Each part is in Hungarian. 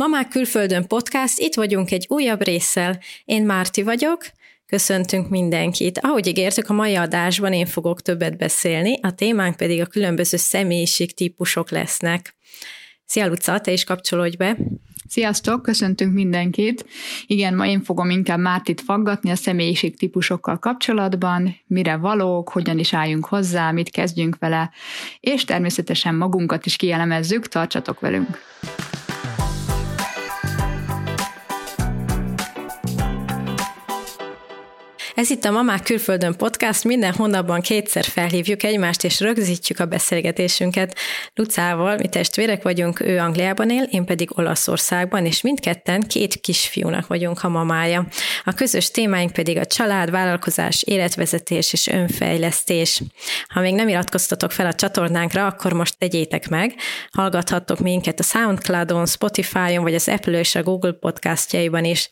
Mamák külföldön podcast, itt vagyunk egy újabb résszel. Én Márti vagyok, köszöntünk mindenkit. Ahogy ígértük, a mai adásban én fogok többet beszélni, a témánk pedig a különböző személyiségtípusok lesznek. Szia Luca, te is kapcsolódj be! Sziasztok, köszöntünk mindenkit! Igen, ma én fogom inkább Mártit faggatni a személyiségtípusokkal kapcsolatban, mire valók, hogyan is álljunk hozzá, mit kezdjünk vele, és természetesen magunkat is kielemezzük, tartsatok velünk! Ez itt a Mamák Külföldön podcast, minden hónapban kétszer felhívjuk egymást, és rögzítjük a beszélgetésünket. Lucával, mi testvérek vagyunk, ő Angliában él, én pedig Olaszországban, és mindketten két kisfiúnak vagyunk a mamája. A közös témáink pedig a család, vállalkozás, életvezetés és önfejlesztés. Ha még nem iratkoztatok fel a csatornánkra, akkor most tegyétek meg. Hallgathattok minket a Soundcloudon, Spotify-on, vagy az Apple és a Google podcastjaiban is.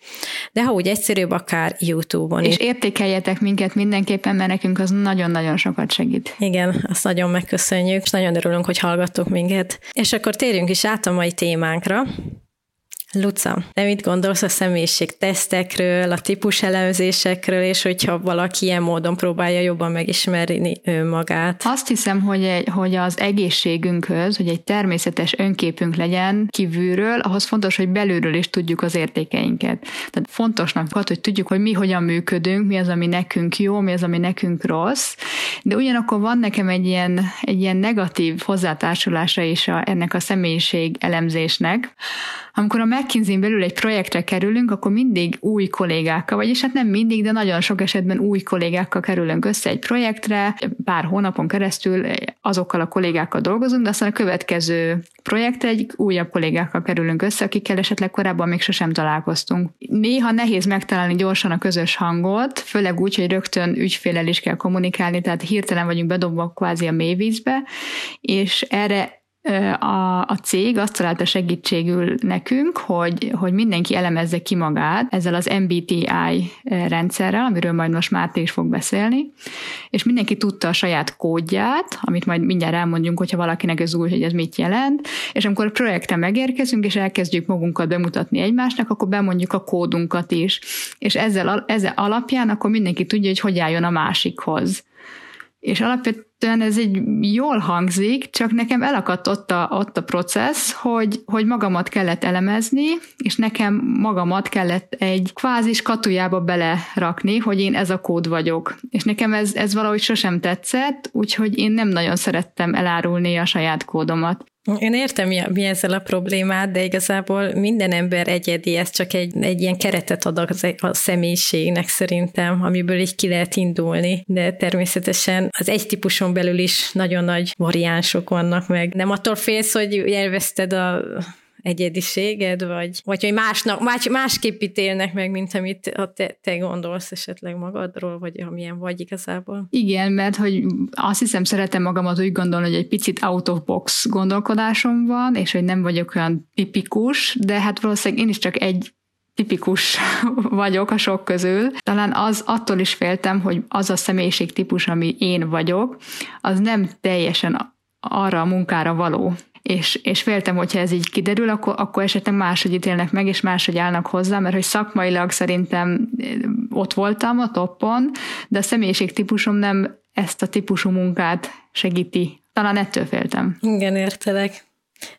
De ha úgy egyszerűbb, akár YouTube-on és is. érték értékeljetek minket mindenképpen, mert nekünk az nagyon-nagyon sokat segít. Igen, azt nagyon megköszönjük, és nagyon örülünk, hogy hallgattok minket. És akkor térjünk is át a mai témánkra. Luca, te mit gondolsz a személyiség tesztekről, a típus elemzésekről, és hogyha valaki ilyen módon próbálja jobban megismerni önmagát? Azt hiszem, hogy, egy, hogy az egészségünkhöz, hogy egy természetes önképünk legyen kívülről, ahhoz fontos, hogy belülről is tudjuk az értékeinket. Tehát fontosnak volt, hogy tudjuk, hogy mi hogyan működünk, mi az, ami nekünk jó, mi az, ami nekünk rossz, de ugyanakkor van nekem egy ilyen, egy ilyen negatív hozzátársulása is a, ennek a személyiség elemzésnek, amikor a McKinsey belül egy projektre kerülünk, akkor mindig új kollégákkal, vagyis hát nem mindig, de nagyon sok esetben új kollégákkal kerülünk össze egy projektre, pár hónapon keresztül azokkal a kollégákkal dolgozunk, de aztán a következő projektre egy újabb kollégákkal kerülünk össze, akikkel esetleg korábban még sosem találkoztunk. Néha nehéz megtalálni gyorsan a közös hangot, főleg úgy, hogy rögtön ügyfélel is kell kommunikálni, tehát hirtelen vagyunk bedobva kvázi a mélyvízbe, és erre a, a cég azt találta segítségül nekünk, hogy, hogy mindenki elemezze ki magát ezzel az MBTI rendszerrel, amiről majd most Máté is fog beszélni, és mindenki tudta a saját kódját, amit majd mindjárt elmondjunk, hogyha valakinek ez új, hogy ez mit jelent, és amikor a projektre megérkezünk, és elkezdjük magunkat bemutatni egymásnak, akkor bemondjuk a kódunkat is, és ezzel, ezzel alapján akkor mindenki tudja, hogy hogy álljon a másikhoz. És alapvetően ez egy jól hangzik, csak nekem elakadt ott a, ott a processz, hogy, hogy magamat kellett elemezni, és nekem magamat kellett egy kvázi katujába belerakni, hogy én ez a kód vagyok. És nekem ez, ez valahogy sosem tetszett, úgyhogy én nem nagyon szerettem elárulni a saját kódomat. Én értem, mi, mi ezzel a problémát, de igazából minden ember egyedi, ez csak egy, egy ilyen keretet ad a személyiségnek szerintem, amiből így ki lehet indulni, de természetesen az egy típuson belül is nagyon nagy variánsok vannak meg. Nem attól félsz, hogy elveszted a egyediséged, vagy, vagy hogy másnak, más, másképp ítélnek meg, mint amit te, te gondolsz esetleg magadról, vagy amilyen vagy igazából. Igen, mert hogy azt hiszem, szeretem magamat úgy gondolni, hogy egy picit out of box gondolkodásom van, és hogy nem vagyok olyan tipikus, de hát valószínűleg én is csak egy tipikus vagyok a sok közül. Talán az attól is féltem, hogy az a személyiségtípus, ami én vagyok, az nem teljesen arra a munkára való és, és féltem, hogyha ez így kiderül, akkor, akkor esetleg máshogy ítélnek meg, és máshogy állnak hozzá, mert hogy szakmailag szerintem eh, ott voltam a toppon, de a személyiség típusom nem ezt a típusú munkát segíti. Talán ettől féltem. Igen, értelek.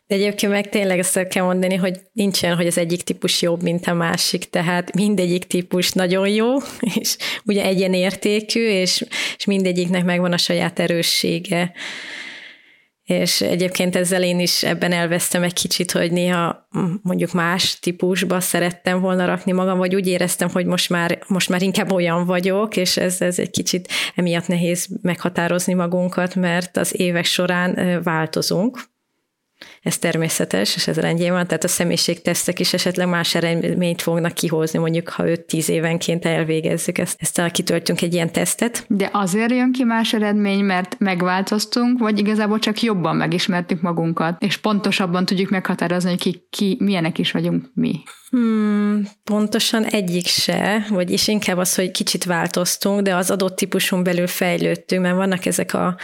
De egyébként meg tényleg ezt kell mondani, hogy nincsen, hogy az egyik típus jobb, mint a másik, tehát mindegyik típus nagyon jó, és ugye egyenértékű, és, és mindegyiknek megvan a saját erőssége és egyébként ezzel én is ebben elvesztem egy kicsit, hogy néha mondjuk más típusba szerettem volna rakni magam, vagy úgy éreztem, hogy most már, most már inkább olyan vagyok, és ez, ez egy kicsit emiatt nehéz meghatározni magunkat, mert az évek során változunk, ez természetes, és ez rendjén van, tehát a személyiségtesztek is esetleg más eredményt fognak kihozni, mondjuk ha 5-10 évenként elvégezzük ezt, ezt kitöltünk egy ilyen tesztet. De azért jön ki más eredmény, mert megváltoztunk, vagy igazából csak jobban megismertük magunkat, és pontosabban tudjuk meghatározni, hogy ki, ki milyenek is vagyunk mi. Hmm, pontosan egyik se, vagyis inkább az, hogy kicsit változtunk, de az adott típuson belül fejlődtünk, mert vannak ezek a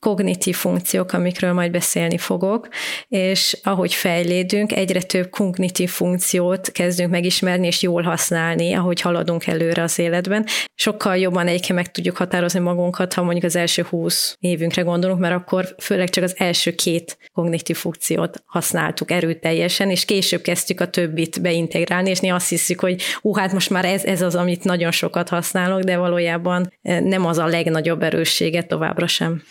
kognitív funkciók, amikről majd beszélni fogok, és ahogy fejlődünk, egyre több kognitív funkciót kezdünk megismerni és jól használni, ahogy haladunk előre az életben. Sokkal jobban egyébként meg tudjuk határozni magunkat, ha mondjuk az első 20 évünkre gondolunk, mert akkor főleg csak az első két kognitív funkciót használtuk erőteljesen, és később kezdtük a többit beintegrálni, és mi azt hiszük, hogy ú, hát most már ez, ez az, amit nagyon sokat használok, de valójában eh, nem az a legnagyobb erőssége továbbra sem.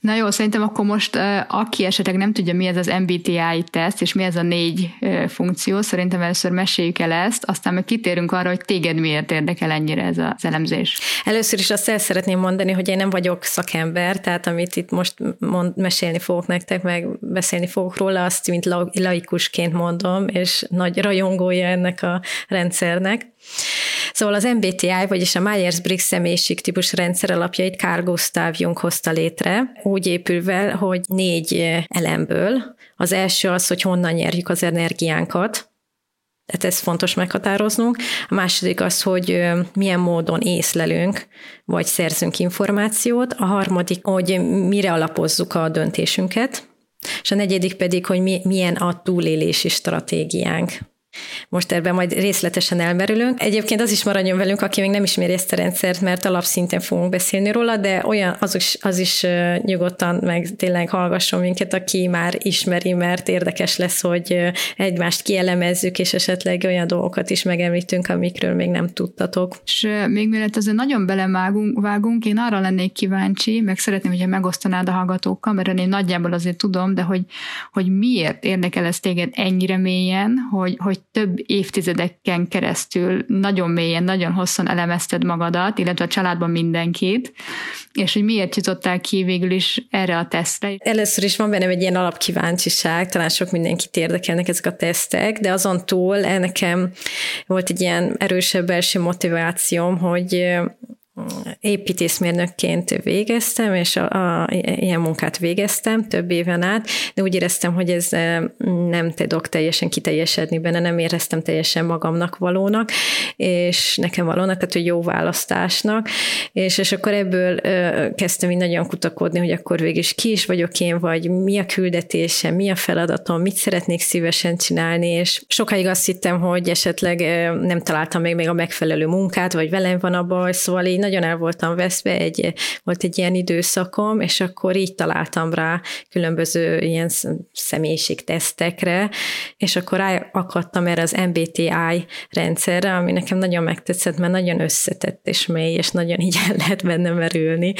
Na jó, szerintem akkor most, aki esetleg nem tudja, mi ez az MBTI teszt, és mi ez a négy funkció, szerintem először meséljük el ezt, aztán meg kitérünk arra, hogy téged miért érdekel ennyire ez az elemzés. Először is azt el szeretném mondani, hogy én nem vagyok szakember, tehát amit itt most mond, mesélni fogok nektek, meg beszélni fogok róla, azt mint laikusként mondom, és nagy rajongója ennek a rendszernek. Szóval az MBTI, vagyis a Myers-Briggs személyiség típus rendszer alapjait Carl Gustav Jung hozta létre, úgy épülve, hogy négy elemből. Az első az, hogy honnan nyerjük az energiánkat, tehát ez fontos meghatároznunk. A második az, hogy milyen módon észlelünk, vagy szerzünk információt. A harmadik, hogy mire alapozzuk a döntésünket. És a negyedik pedig, hogy milyen a túlélési stratégiánk. Most ebben majd részletesen elmerülünk. Egyébként az is maradjon velünk, aki még nem ismeri ezt a rendszert, mert alapszinten fogunk beszélni róla, de olyan az is, az is nyugodtan meg tényleg hallgasson minket, aki már ismeri, mert érdekes lesz, hogy egymást kielemezzük, és esetleg olyan dolgokat is megemlítünk, amikről még nem tudtatok. És még mielőtt azért nagyon belevágunk, vágunk, én arra lennék kíváncsi, meg szeretném, hogyha megosztanád a hallgatókkal, mert én nagyjából azért tudom, de hogy, hogy miért érdekel ez téged ennyire mélyen, hogy, hogy több évtizedeken keresztül nagyon mélyen, nagyon hosszan elemezted magadat, illetve a családban mindenkit, és hogy miért jutottál ki végül is erre a tesztre? Először is van bennem egy ilyen alapkíváncsiság, talán sok mindenkit érdekelnek ezek a tesztek, de azon túl nekem volt egy ilyen erősebb belső motivációm, hogy építészmérnökként végeztem, és a, a, ilyen munkát végeztem több éven át, de úgy éreztem, hogy ez nem tudok teljesen kiteljesedni benne, nem éreztem teljesen magamnak valónak, és nekem valónak, tehát hogy jó választásnak, és, és akkor ebből ö, kezdtem így nagyon kutakodni, hogy akkor végig is ki is vagyok én, vagy mi a küldetésem, mi a feladatom, mit szeretnék szívesen csinálni, és sokáig azt hittem, hogy esetleg ö, nem találtam még, még a megfelelő munkát, vagy velem van a baj, szóval így nagyon el voltam veszve, egy, volt egy ilyen időszakom, és akkor így találtam rá különböző ilyen személyiségtesztekre, és akkor akadtam erre az MBTI rendszerre, ami nekem nagyon megtetszett, mert nagyon összetett és mély, és nagyon így el lehet benne merülni.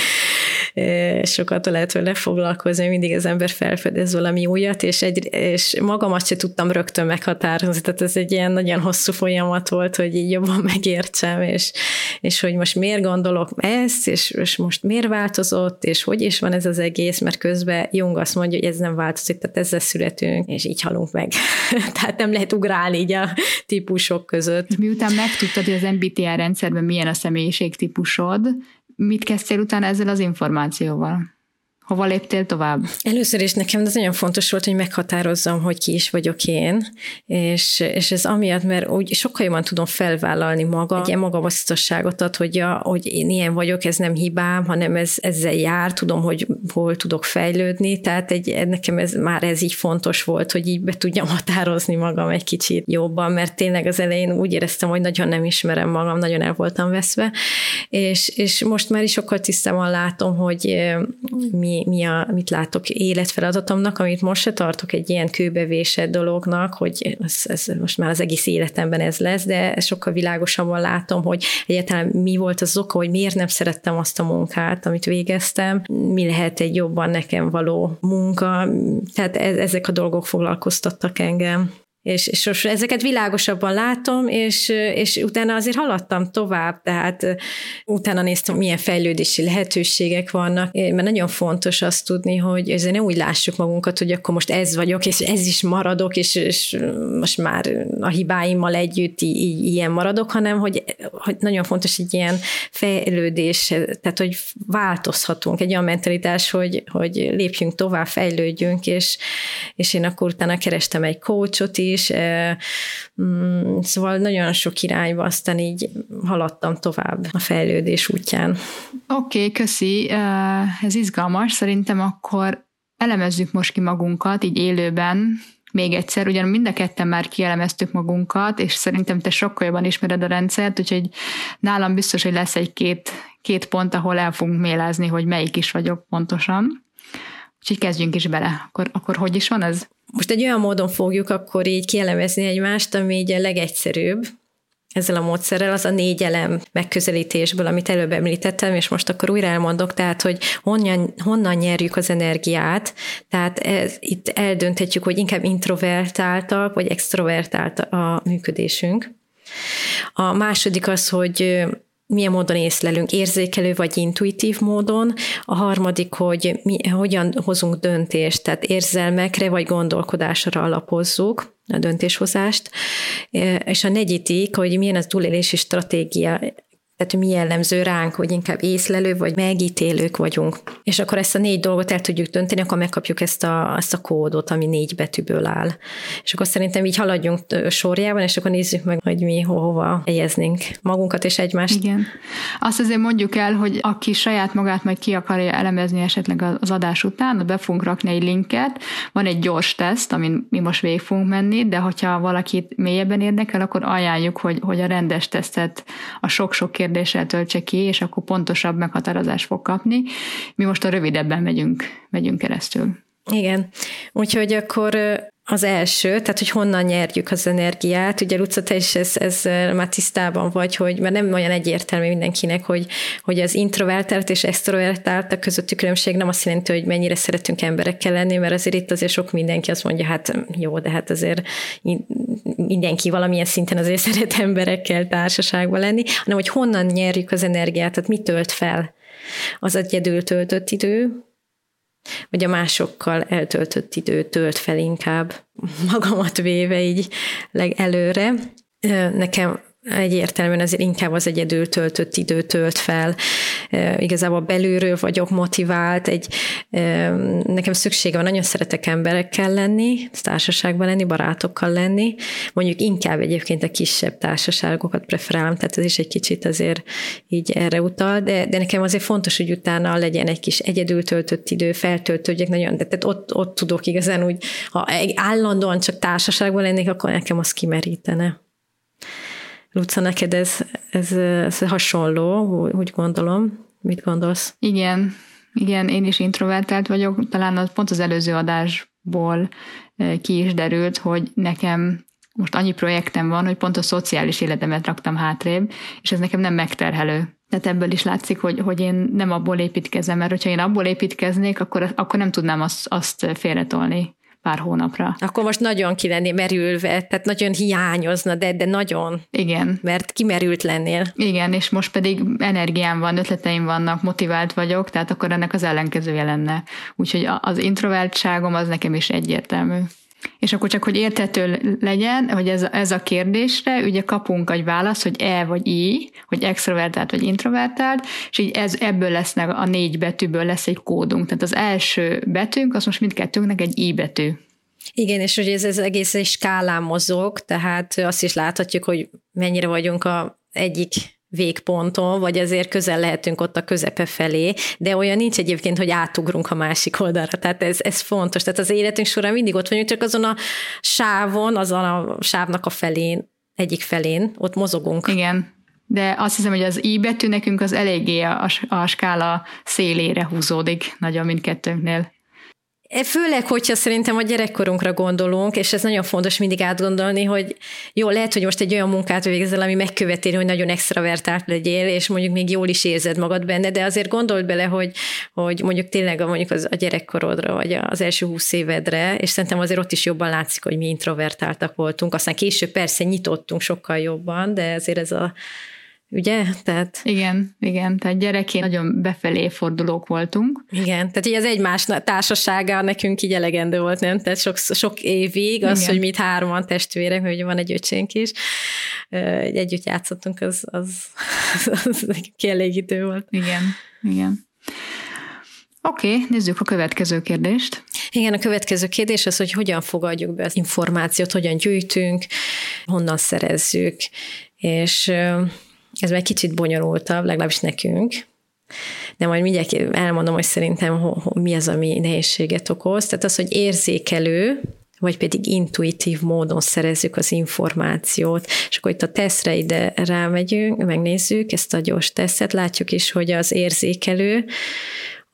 Sokat lehet vele foglalkozni, mindig az ember felfedez valami újat, és, egy, és magamat se tudtam rögtön meghatározni, tehát ez egy ilyen nagyon hosszú folyamat volt, hogy így jobban megértsem, és, és hogy most miért gondolok ezt, és, és most miért változott, és hogy is van ez az egész, mert közben Jung azt mondja, hogy ez nem változik, tehát ezzel születünk, és így halunk meg. tehát nem lehet ugrálni így a típusok között. Miután megtudtad, hogy az MBTI rendszerben milyen a személyiségtípusod, mit kezdtél utána ezzel az információval? Hova léptél tovább? Először is nekem ez nagyon fontos volt, hogy meghatározzam, hogy ki is vagyok én, és, és ez amiatt, mert úgy sokkal jobban tudom felvállalni maga, egy ilyen magabasztosságot ad, hogy, a, hogy én ilyen vagyok, ez nem hibám, hanem ez, ezzel jár, tudom, hogy hol tudok fejlődni, tehát egy, nekem ez már ez így fontos volt, hogy így be tudjam határozni magam egy kicsit jobban, mert tényleg az elején úgy éreztem, hogy nagyon nem ismerem magam, nagyon el voltam veszve, és, és most már is sokkal tisztában látom, hogy mi mi, a, mit látok életfeladatomnak, amit most se tartok egy ilyen kőbevésett dolognak, hogy ez, ez most már az egész életemben ez lesz, de sokkal világosabban látom, hogy egyáltalán mi volt az oka, hogy miért nem szerettem azt a munkát, amit végeztem, mi lehet egy jobban nekem való munka, tehát e, ezek a dolgok foglalkoztattak engem és, és ezeket világosabban látom, és, és utána azért haladtam tovább, tehát utána néztem, milyen fejlődési lehetőségek vannak, mert nagyon fontos azt tudni, hogy ezzel ne úgy lássuk magunkat, hogy akkor most ez vagyok, és ez is maradok, és, és most már a hibáimmal együtt így, ilyen maradok, hanem hogy, hogy nagyon fontos egy ilyen fejlődés, tehát hogy változhatunk, egy olyan mentalitás, hogy, hogy lépjünk tovább, fejlődjünk, és, és én akkor utána kerestem egy coachot is, is, mm, szóval nagyon sok irányba aztán így haladtam tovább a fejlődés útján. Oké, okay, köszi, ez izgalmas, szerintem akkor elemezzük most ki magunkat így élőben, még egyszer, ugyan mind a ketten már kielemeztük magunkat, és szerintem te sokkal jobban ismered a rendszert, úgyhogy nálam biztos, hogy lesz egy két, két pont, ahol el fogunk mélázni, hogy melyik is vagyok pontosan. Úgyhogy kezdjünk is bele. Akkor, akkor hogy is van ez? Most egy olyan módon fogjuk akkor így kielemezni egymást, ami így a legegyszerűbb, ezzel a módszerrel, az a négy elem megközelítésből, amit előbb említettem, és most akkor újra elmondok, tehát, hogy honnan, honnan nyerjük az energiát, tehát ez, itt eldönthetjük, hogy inkább introvertáltak, vagy extrovertált a működésünk. A második az, hogy milyen módon észlelünk, érzékelő vagy intuitív módon. A harmadik, hogy mi, hogyan hozunk döntést, tehát érzelmekre vagy gondolkodásra alapozzuk a döntéshozást. És a negyedik, hogy milyen az túlélési stratégia, tehát mi jellemző ránk, hogy inkább észlelő vagy megítélők vagyunk. És akkor ezt a négy dolgot el tudjuk dönteni, akkor megkapjuk ezt a, ezt a kódot, ami négy betűből áll. És akkor szerintem így haladjunk sorjában, és akkor nézzük meg, hogy mi hova helyeznénk magunkat és egymást. Igen. Azt azért mondjuk el, hogy aki saját magát majd ki akarja elemezni esetleg az adás után, be fogunk rakni egy linket, van egy gyors teszt, amin mi most végig fogunk menni, de hogyha valakit mélyebben érdekel, akkor ajánljuk, hogy, hogy a rendes tesztet a sok-sok kérdéssel töltse ki, és akkor pontosabb meghatározás fog kapni. Mi most a rövidebben megyünk, megyünk keresztül. Igen, úgyhogy akkor az első, tehát hogy honnan nyerjük az energiát. Ugye Luca, te is ez, ez már tisztában vagy, hogy mert nem olyan egyértelmű mindenkinek, hogy, hogy az introvertált és extrovertált a közötti különbség nem azt jelenti, hogy mennyire szeretünk emberekkel lenni, mert azért itt azért sok mindenki azt mondja, hát jó, de hát azért mindenki valamilyen szinten azért szeret emberekkel társaságban lenni, hanem hogy honnan nyerjük az energiát, tehát mi tölt fel az egyedül töltött idő, vagy a másokkal eltöltött idő tölt fel inkább magamat véve így legelőre. Nekem egyértelműen ezért inkább az egyedül töltött idő tölt fel. Igazából belülről vagyok motivált, egy, nekem szüksége van, nagyon szeretek emberekkel lenni, társaságban lenni, barátokkal lenni, mondjuk inkább egyébként a kisebb társaságokat preferálom, tehát ez is egy kicsit azért így erre utal, de, de nekem azért fontos, hogy utána legyen egy kis egyedül töltött idő, feltöltődjek nagyon, de tehát ott, ott tudok igazán úgy, ha állandóan csak társaságban lennék, akkor nekem az kimerítene. Luca, neked ez, ez, ez hasonló, úgy gondolom. Mit gondolsz? Igen, igen, én is introvertált vagyok. Talán az pont az előző adásból ki is derült, hogy nekem most annyi projektem van, hogy pont a szociális életemet raktam hátrébb, és ez nekem nem megterhelő. Tehát ebből is látszik, hogy, hogy én nem abból építkezem, mert hogyha én abból építkeznék, akkor, akkor nem tudnám azt, azt félretolni pár hónapra. Akkor most nagyon ki lennél merülve, tehát nagyon hiányozna, de, de nagyon. Igen. Mert kimerült lennél. Igen, és most pedig energiám van, ötleteim vannak, motivált vagyok, tehát akkor ennek az ellenkezője lenne. Úgyhogy az introvertságom az nekem is egyértelmű. És akkor csak, hogy értető legyen, hogy ez, ez a kérdésre, ugye kapunk egy választ, hogy E vagy I, hogy extrovertált vagy introvertált, és így ez, ebből lesznek a négy betűből lesz egy kódunk. Tehát az első betűnk, az most mindkettőnknek egy I betű. Igen, és hogy ez, ez egész egy skálán mozog, tehát azt is láthatjuk, hogy mennyire vagyunk a egyik végponton, vagy azért közel lehetünk ott a közepe felé, de olyan nincs egyébként, hogy átugrunk a másik oldalra. Tehát ez, ez fontos. Tehát az életünk során mindig ott vagyunk, csak azon a sávon, azon a sávnak a felén, egyik felén, ott mozogunk. Igen. De azt hiszem, hogy az I betű nekünk az eléggé a, a skála szélére húzódik nagyon mindkettőnknél. E, főleg, hogyha szerintem a gyerekkorunkra gondolunk, és ez nagyon fontos mindig átgondolni, hogy jó, lehet, hogy most egy olyan munkát végezel, ami megkövetél, hogy nagyon extravertált legyél, és mondjuk még jól is érzed magad benne, de azért gondold bele, hogy, hogy mondjuk tényleg a, mondjuk az, a gyerekkorodra, vagy az első húsz évedre, és szerintem azért ott is jobban látszik, hogy mi introvertáltak voltunk. Aztán később persze nyitottunk sokkal jobban, de azért ez a ugye? Tehát... Igen, igen, tehát gyerekként nagyon befelé fordulók voltunk. Igen, tehát így az egymás társasága nekünk így elegendő volt, nem? Tehát sok, sok évig az, igen. hogy mit hárman testvérek, hogy van egy öcsénk is, együtt játszottunk, az, az, az, az kielégítő volt. Igen, igen. Oké, okay, nézzük a következő kérdést. Igen, a következő kérdés az, hogy hogyan fogadjuk be az információt, hogyan gyűjtünk, honnan szerezzük, és ez már kicsit bonyolultabb, legalábbis nekünk, de majd mindjárt elmondom, hogy szerintem ho, ho, mi az, ami nehézséget okoz. Tehát az, hogy érzékelő, vagy pedig intuitív módon szerezzük az információt. És akkor itt a tesztre ide rámegyünk, megnézzük ezt a gyors tesztet, látjuk is, hogy az érzékelő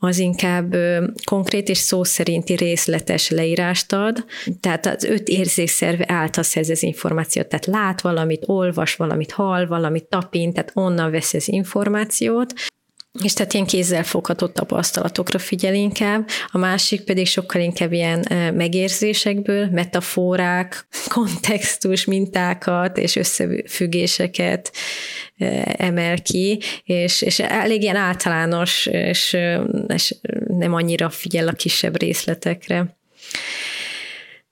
az inkább konkrét és szó szerinti részletes leírást ad, tehát az öt érzékszerve által szerz az információt, tehát lát valamit, olvas valamit, hall valamit, tapint, tehát onnan vesz az információt, és tehát ilyen kézzel fogható tapasztalatokra figyel inkább, a másik pedig sokkal inkább ilyen megérzésekből, metaforák, kontextus, mintákat és összefüggéseket emel ki, és, és elég ilyen általános, és, és nem annyira figyel a kisebb részletekre.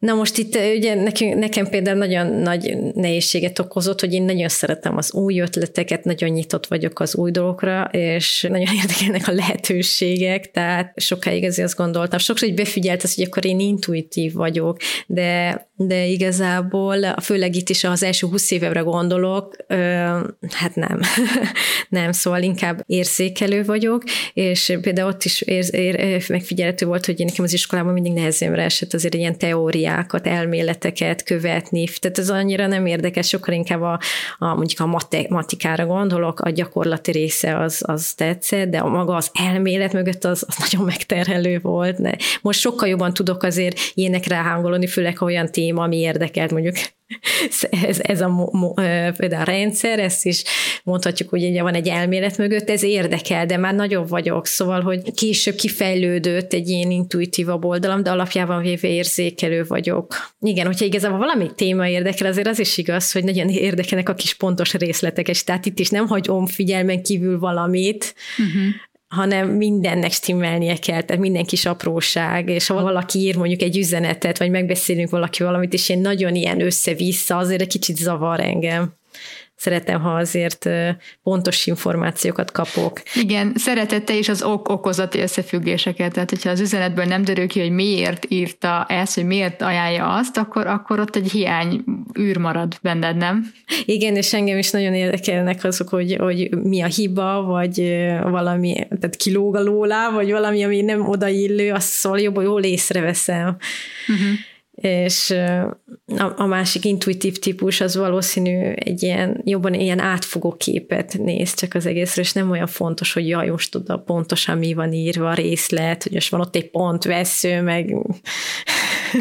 Na most itt ugye nekem, nekem például nagyon nagy nehézséget okozott, hogy én nagyon szeretem az új ötleteket, nagyon nyitott vagyok az új dolgokra, és nagyon érdekelnek a lehetőségek, tehát sokáig azért azt gondoltam, sokszor hogy befigyelt az, hogy akkor én intuitív vagyok, de, de igazából, főleg itt is az első húsz évemre gondolok, hát nem, nem, szóval inkább érzékelő vagyok, és például ott is ér, ér, megfigyelhető volt, hogy én nekem az iskolában mindig nehezemre esett azért ilyen teóriákat, elméleteket követni. Tehát ez annyira nem érdekes, sokkal inkább a, a mondjuk a matematikára gondolok, a gyakorlati része az, az tetszett, de a maga az elmélet mögött az, az nagyon megterhelő volt. De most sokkal jobban tudok azért ilyenek ráhangolni, főleg ha olyan téma, ami érdekelt mondjuk ez, ez a mo, például a rendszer, ezt is mondhatjuk, hogy ugye van egy elmélet mögött, ez érdekel, de már nagyobb vagyok, szóval, hogy később kifejlődött egy ilyen intuitívabb oldalam, de alapjában véve érzékelő vagyok. Igen, hogyha igazából valami téma érdekel, azért az is igaz, hogy nagyon érdekelnek a kis pontos részletek, és tehát itt is nem hagyom figyelmen kívül valamit, uh-huh hanem mindennek stimmelnie kell, tehát minden kis apróság, és ha valaki ír mondjuk egy üzenetet, vagy megbeszélünk valaki valamit, és én nagyon ilyen össze-vissza, azért egy kicsit zavar engem szeretem, ha azért pontos információkat kapok. Igen, szeretette is az ok-okozati összefüggéseket, tehát hogyha az üzenetből nem derül ki, hogy miért írta ezt, hogy miért ajánlja azt, akkor, akkor ott egy hiány űr marad benned, nem? Igen, és engem is nagyon érdekelnek azok, hogy, hogy mi a hiba, vagy valami, tehát kilóg a lólá, vagy valami, ami nem odaillő, azt szóval jobban jól észreveszem. Uh-huh és a, a másik intuitív típus az valószínű egy ilyen, jobban ilyen átfogó képet néz csak az egészre, és nem olyan fontos, hogy jaj, most tudod pontosan mi van írva részlet, hogy most van ott egy pontvesző, meg...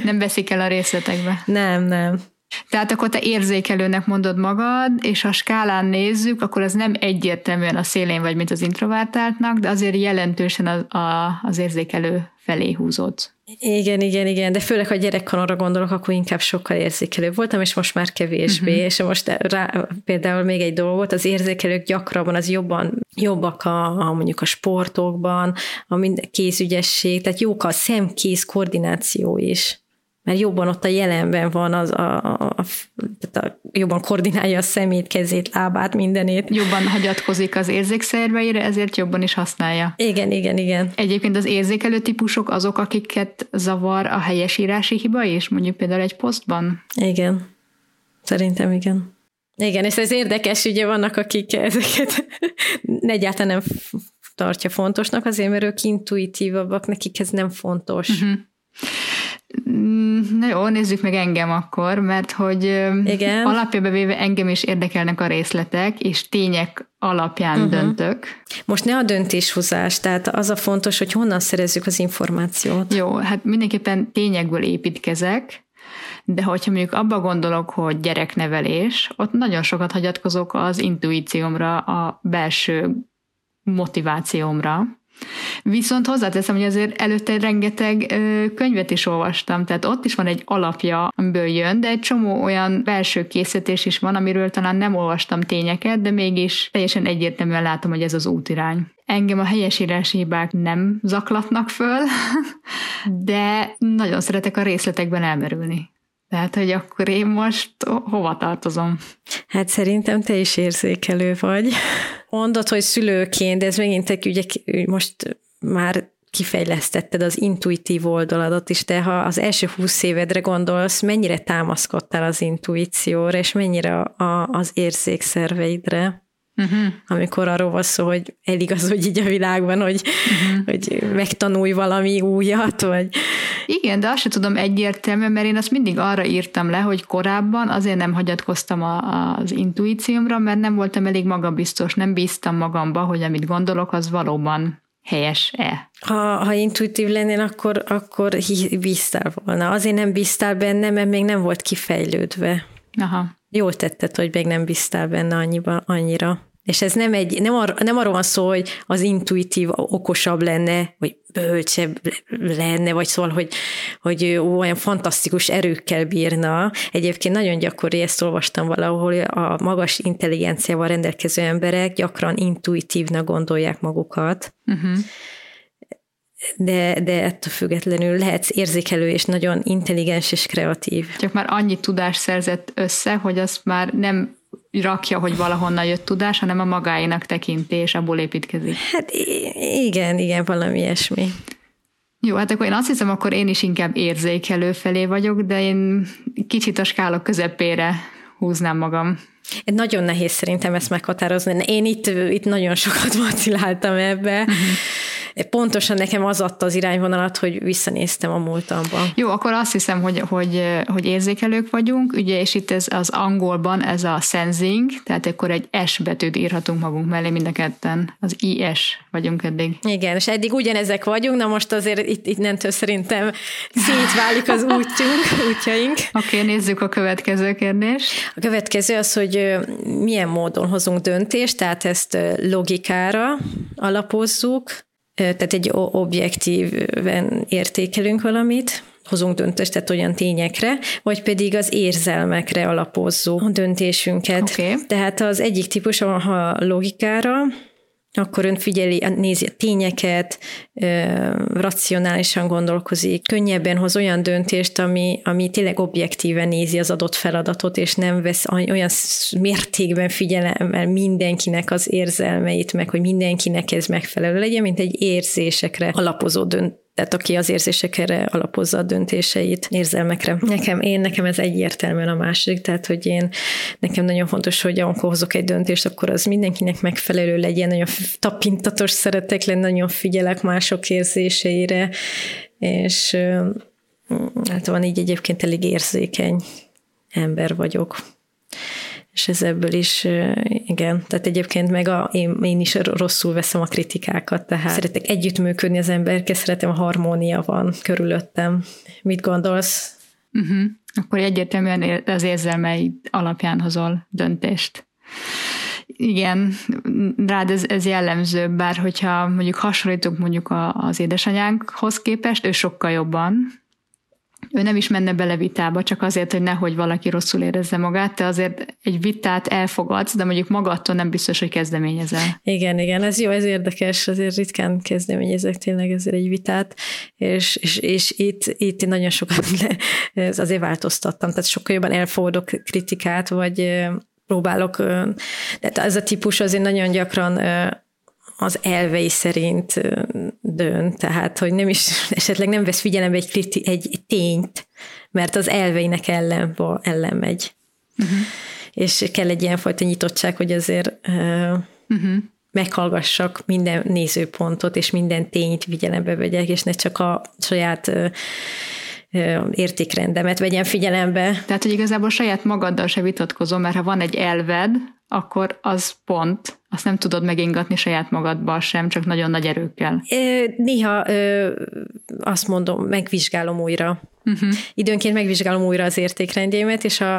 Nem veszik el a részletekbe. Nem, nem. Tehát akkor te érzékelőnek mondod magad, és ha skálán nézzük, akkor ez nem egyértelműen a szélén vagy, mint az introvertáltnak, de azért jelentősen a, a, az érzékelő felé húzódsz. Igen, igen, igen, de főleg, ha gyerekkoromra gondolok, akkor inkább sokkal érzékelőbb voltam, és most már kevésbé, uh-huh. és most rá, például még egy dolgot, az érzékelők gyakrabban az jobban, jobbak a, a mondjuk a sportokban, a mind, kézügyesség, tehát jók a szemkéz koordináció is mert jobban ott a jelenben van, az a, a, a, tehát a, jobban koordinálja a szemét, kezét, lábát, mindenét. Jobban hagyatkozik az érzékszerveire, ezért jobban is használja. Igen, igen, igen. Egyébként az érzékelő típusok azok, akiket zavar a helyesírási hiba is, mondjuk például egy posztban? Igen, szerintem igen. Igen, és ez érdekes, ugye vannak, akik ezeket egyáltalán nem tartja fontosnak, azért mert ők intuitívabbak, nekik ez nem fontos. Uh-huh. Na jó, nézzük meg engem akkor, mert hogy Igen. alapjába véve engem is érdekelnek a részletek, és tények alapján uh-huh. döntök. Most ne a döntéshozás, tehát az a fontos, hogy honnan szerezzük az információt. Jó, hát mindenképpen tényekből építkezek, de hogyha mondjuk abba gondolok, hogy gyereknevelés, ott nagyon sokat hagyatkozok az intuíciómra, a belső motivációmra, Viszont hozzáteszem, hogy azért előtte rengeteg ö, könyvet is olvastam, tehát ott is van egy alapja, amiből jön, de egy csomó olyan belső készítés is van, amiről talán nem olvastam tényeket, de mégis teljesen egyértelműen látom, hogy ez az útirány. Engem a helyesírási hibák nem zaklatnak föl, de nagyon szeretek a részletekben elmerülni. Tehát, hogy akkor én most hova tartozom? Hát szerintem te is érzékelő vagy. Mondod, hogy szülőként, de ez megint egy, ugye most már kifejlesztetted az intuitív oldaladat is, de ha az első húsz évedre gondolsz, mennyire támaszkodtál az intuícióra, és mennyire a, az érzékszerveidre? Uh-huh. amikor arról van szó, hogy eligazodj így a világban, hogy, uh-huh. hogy megtanulj valami újat, vagy... Igen, de azt sem tudom egyértelműen, mert én azt mindig arra írtam le, hogy korábban azért nem hagyatkoztam a, az intuíciómra, mert nem voltam elég magabiztos, nem bíztam magamba, hogy amit gondolok, az valóban helyes-e? Ha, ha intuitív lennél, akkor, akkor bíztál volna. Azért nem bíztál benne, mert még nem volt kifejlődve. Aha. Jól tetted, hogy még nem bíztál benne annyiba, annyira. És ez nem, egy, nem, ar, nem arról van szó, hogy az intuitív okosabb lenne, vagy bölcsebb lenne, vagy szóval, hogy, hogy olyan fantasztikus erőkkel bírna. Egyébként nagyon gyakori, ezt olvastam valahol, a magas intelligenciával rendelkező emberek gyakran intuitívnak gondolják magukat. Uh-huh de, de ettől függetlenül lehetsz érzékelő és nagyon intelligens és kreatív. Csak már annyi tudást szerzett össze, hogy azt már nem rakja, hogy valahonnan jött tudás, hanem a magáinak tekinti, és abból építkezik. Hát igen, igen, valami ilyesmi. Jó, hát akkor én azt hiszem, akkor én is inkább érzékelő felé vagyok, de én kicsit a skálok közepére húznám magam. Nagyon nehéz szerintem ezt meghatározni. Én itt, itt nagyon sokat vaciláltam ebbe. Uh-huh pontosan nekem az adta az irányvonalat, hogy visszanéztem a múltamba. Jó, akkor azt hiszem, hogy, hogy, hogy érzékelők vagyunk, ugye, és itt ez az angolban ez a sensing, tehát akkor egy S betűt írhatunk magunk mellé mind a ketten. Az IS vagyunk eddig. Igen, és eddig ugyanezek vagyunk, na most azért itt, itt nem szerintem szétválik az útjunk, útjaink. Oké, okay, nézzük a következő kérdést. A következő az, hogy milyen módon hozunk döntést, tehát ezt logikára alapozzuk, tehát egy objektíven értékelünk valamit, hozunk döntést, tehát olyan tényekre, vagy pedig az érzelmekre alapozzuk a döntésünket. Okay. Tehát az egyik típus, ha logikára, akkor ön figyeli, nézi a tényeket, racionálisan gondolkozik, könnyebben hoz olyan döntést, ami, ami tényleg objektíven nézi az adott feladatot, és nem vesz olyan mértékben figyelemmel mindenkinek az érzelmeit, meg hogy mindenkinek ez megfelelő legyen, mint egy érzésekre alapozó döntés tehát aki az érzésekre alapozza a döntéseit, érzelmekre. Nekem, én, nekem ez egyértelműen a másik, tehát hogy én, nekem nagyon fontos, hogy amikor hozok egy döntést, akkor az mindenkinek megfelelő legyen, nagyon tapintatos szeretek lenni, nagyon figyelek mások érzéseire, és hát van így egyébként elég érzékeny ember vagyok és ez ebből is, igen, tehát egyébként meg a, én, én is rosszul veszem a kritikákat, tehát szeretek együttműködni az emberkel, szeretem, a harmónia van körülöttem. Mit gondolsz? Uh-huh. Akkor egyértelműen az érzelmei alapján hozol döntést. Igen, rád ez, ez jellemző, bár hogyha mondjuk hasonlítunk mondjuk az édesanyánkhoz képest, ő sokkal jobban, ő nem is menne bele vitába, csak azért, hogy nehogy valaki rosszul érezze magát, te azért egy vitát elfogadsz, de mondjuk magadtól nem biztos, hogy kezdeményezel. Igen, igen, ez jó, ez érdekes, azért ritkán kezdeményezek tényleg ezért egy vitát, és, és, és itt, itt nagyon sokat ez azért változtattam, tehát sokkal jobban elfogadok kritikát, vagy próbálok, de ez a típus azért nagyon gyakran az elvei szerint dönt, tehát hogy nem is, esetleg nem vesz figyelembe egy, kriti, egy tényt, mert az elveinek ellen, ellen megy. Uh-huh. És kell egy ilyenfajta nyitottság, hogy azért uh, uh-huh. meghallgassak minden nézőpontot, és minden tényt figyelembe vegyek, és ne csak a saját uh, értékrendemet vegyen figyelembe. Tehát, hogy igazából saját magaddal se vitatkozom, mert ha van egy elved, akkor az pont, azt nem tudod megingatni saját magadba sem, csak nagyon nagy erőkkel. Néha azt mondom, megvizsgálom újra. Uh-huh. Időnként megvizsgálom újra az értékrendjémet, és a,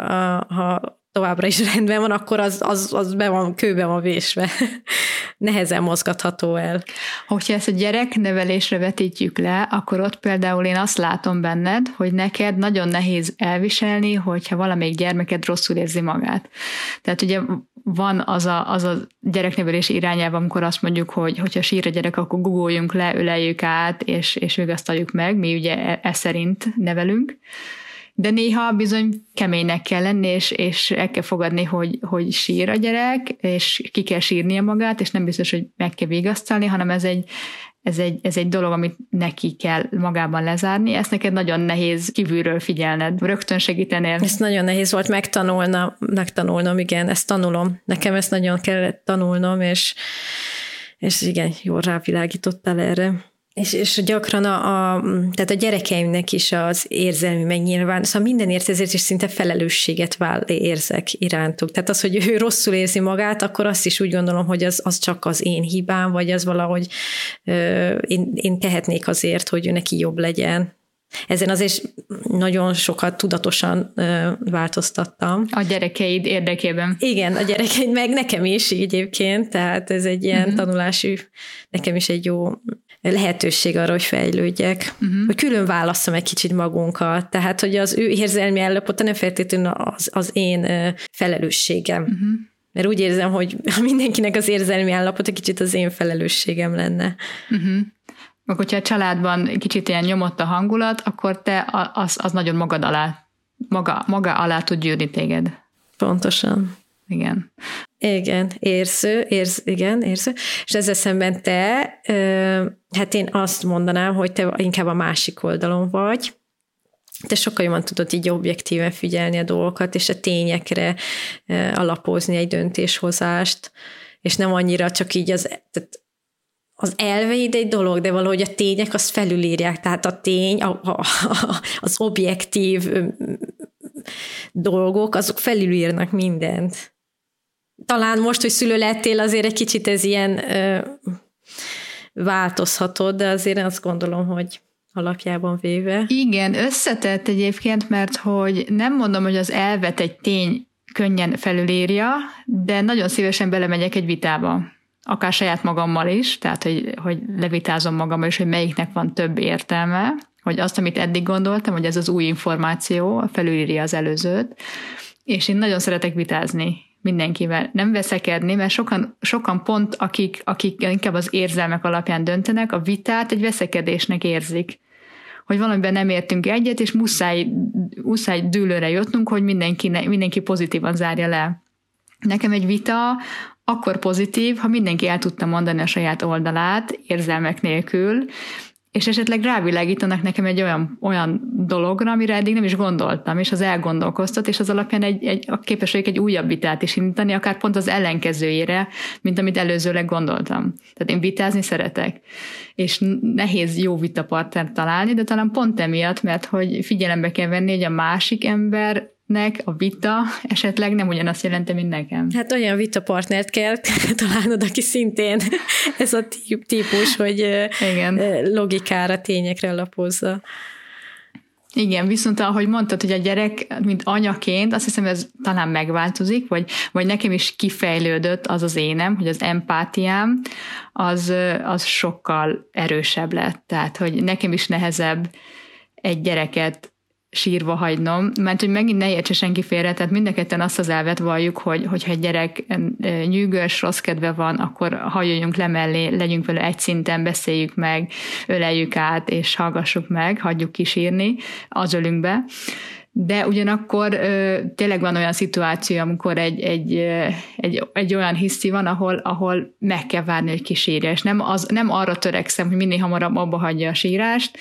ha továbbra is rendben van, akkor az, az, az be van, kőbe van vésve. Nehezen mozgatható el. Hogyha ezt a gyereknevelésre vetítjük le, akkor ott például én azt látom benned, hogy neked nagyon nehéz elviselni, hogyha valamelyik gyermeked rosszul érzi magát. Tehát ugye van az a, az a gyereknevelési irányelv, amikor azt mondjuk, hogy hogyha sír a gyerek, akkor gugoljunk le, öleljük át, és, és vigasztaljuk meg, mi ugye e, e szerint nevelünk de néha bizony keménynek kell lenni, és, és el kell fogadni, hogy, hogy sír a gyerek, és ki kell sírnia magát, és nem biztos, hogy meg kell vigasztalni, hanem ez egy, ez egy, ez egy dolog, amit neki kell magában lezárni, ezt neked nagyon nehéz kívülről figyelned, rögtön segítenél. Ezt nagyon nehéz volt megtanulnom, megtanulnom, igen, ezt tanulom. Nekem ezt nagyon kellett tanulnom, és, és igen, jól rávilágítottál erre. És, és gyakran a, a, tehát a gyerekeimnek is az érzelmi megnyilván, szóval mindenért ezért is szinte felelősséget vál, érzek irántuk. Tehát az, hogy ő rosszul érzi magát, akkor azt is úgy gondolom, hogy az, az csak az én hibám, vagy az valahogy ö, én, én tehetnék azért, hogy ő neki jobb legyen. Ezen azért nagyon sokat tudatosan ö, változtattam. A gyerekeid érdekében. Igen, a gyerekeid, meg nekem is egyébként, tehát ez egy ilyen uh-huh. tanulási, nekem is egy jó lehetőség arra, hogy fejlődjek, uh-huh. hogy külön válasszam egy kicsit magunkat, tehát hogy az ő érzelmi állapota nem feltétlenül az, az én felelősségem. Uh-huh. Mert úgy érzem, hogy mindenkinek az érzelmi állapota kicsit az én felelősségem lenne. Uh-huh. Akkor, hogyha a családban kicsit ilyen nyomott a hangulat, akkor te az, az nagyon magad alá, maga, maga alá tud gyűrni téged. Pontosan. Igen. Igen, érző, érz, igen, érző. És ezzel szemben te, hát én azt mondanám, hogy te inkább a másik oldalon vagy, te sokkal jobban tudod így objektíven figyelni a dolgokat, és a tényekre alapozni egy döntéshozást, és nem annyira csak így az, tehát az elveid egy dolog, de valahogy a tények azt felülírják, tehát a tény, a, a, az objektív dolgok, azok felülírnak mindent talán most, hogy szülő lettél, azért egy kicsit ez ilyen ö, változhatod, de azért azt gondolom, hogy alapjában véve. Igen, összetett egyébként, mert hogy nem mondom, hogy az elvet egy tény könnyen felülírja, de nagyon szívesen belemegyek egy vitába. Akár saját magammal is, tehát hogy, hogy levitázom magammal is, hogy melyiknek van több értelme, hogy azt, amit eddig gondoltam, hogy ez az új információ felülírja az előzőt, és én nagyon szeretek vitázni mindenkivel, nem veszekedni, mert sokan, sokan pont, akik, akik inkább az érzelmek alapján döntenek, a vitát egy veszekedésnek érzik. Hogy valamiben nem értünk egyet, és muszáj, muszáj dűlőre jutnunk, hogy mindenki, mindenki pozitívan zárja le. Nekem egy vita akkor pozitív, ha mindenki el tudta mondani a saját oldalát, érzelmek nélkül, és esetleg rávilágítanak nekem egy olyan, olyan dologra, amire eddig nem is gondoltam, és az elgondolkoztat, és az alapján egy, egy, a képesség egy újabb vitát is indítani, akár pont az ellenkezőjére, mint amit előzőleg gondoltam. Tehát én vitázni szeretek, és nehéz jó vitapartnert találni, de talán pont emiatt, mert hogy figyelembe kell venni, hogy a másik ember nek a vita esetleg nem ugyanazt jelenti, mint nekem. Hát olyan vitapartnert kell találnod, aki szintén ez a típus, hogy Igen. logikára, tényekre alapozza. Igen, viszont ahogy mondtad, hogy a gyerek, mint anyaként, azt hiszem, ez talán megváltozik, vagy, vagy nekem is kifejlődött az az énem, hogy az empátiám az, az sokkal erősebb lett. Tehát, hogy nekem is nehezebb egy gyereket sírva hagynom, mert hogy megint ne értse senki félre, tehát mindenketten azt az elvet valljuk, hogy hogyha egy gyerek nyűgös, rossz kedve van, akkor hajoljunk le mellé, legyünk vele egy szinten, beszéljük meg, öleljük át, és hallgassuk meg, hagyjuk kisírni, az ölünk be. De ugyanakkor ö, tényleg van olyan szituáció, amikor egy, egy, egy, egy olyan hiszi van, ahol, ahol meg kell várni, hogy kisírja, és nem, az, nem arra törekszem, hogy minél hamarabb abba hagyja a sírást,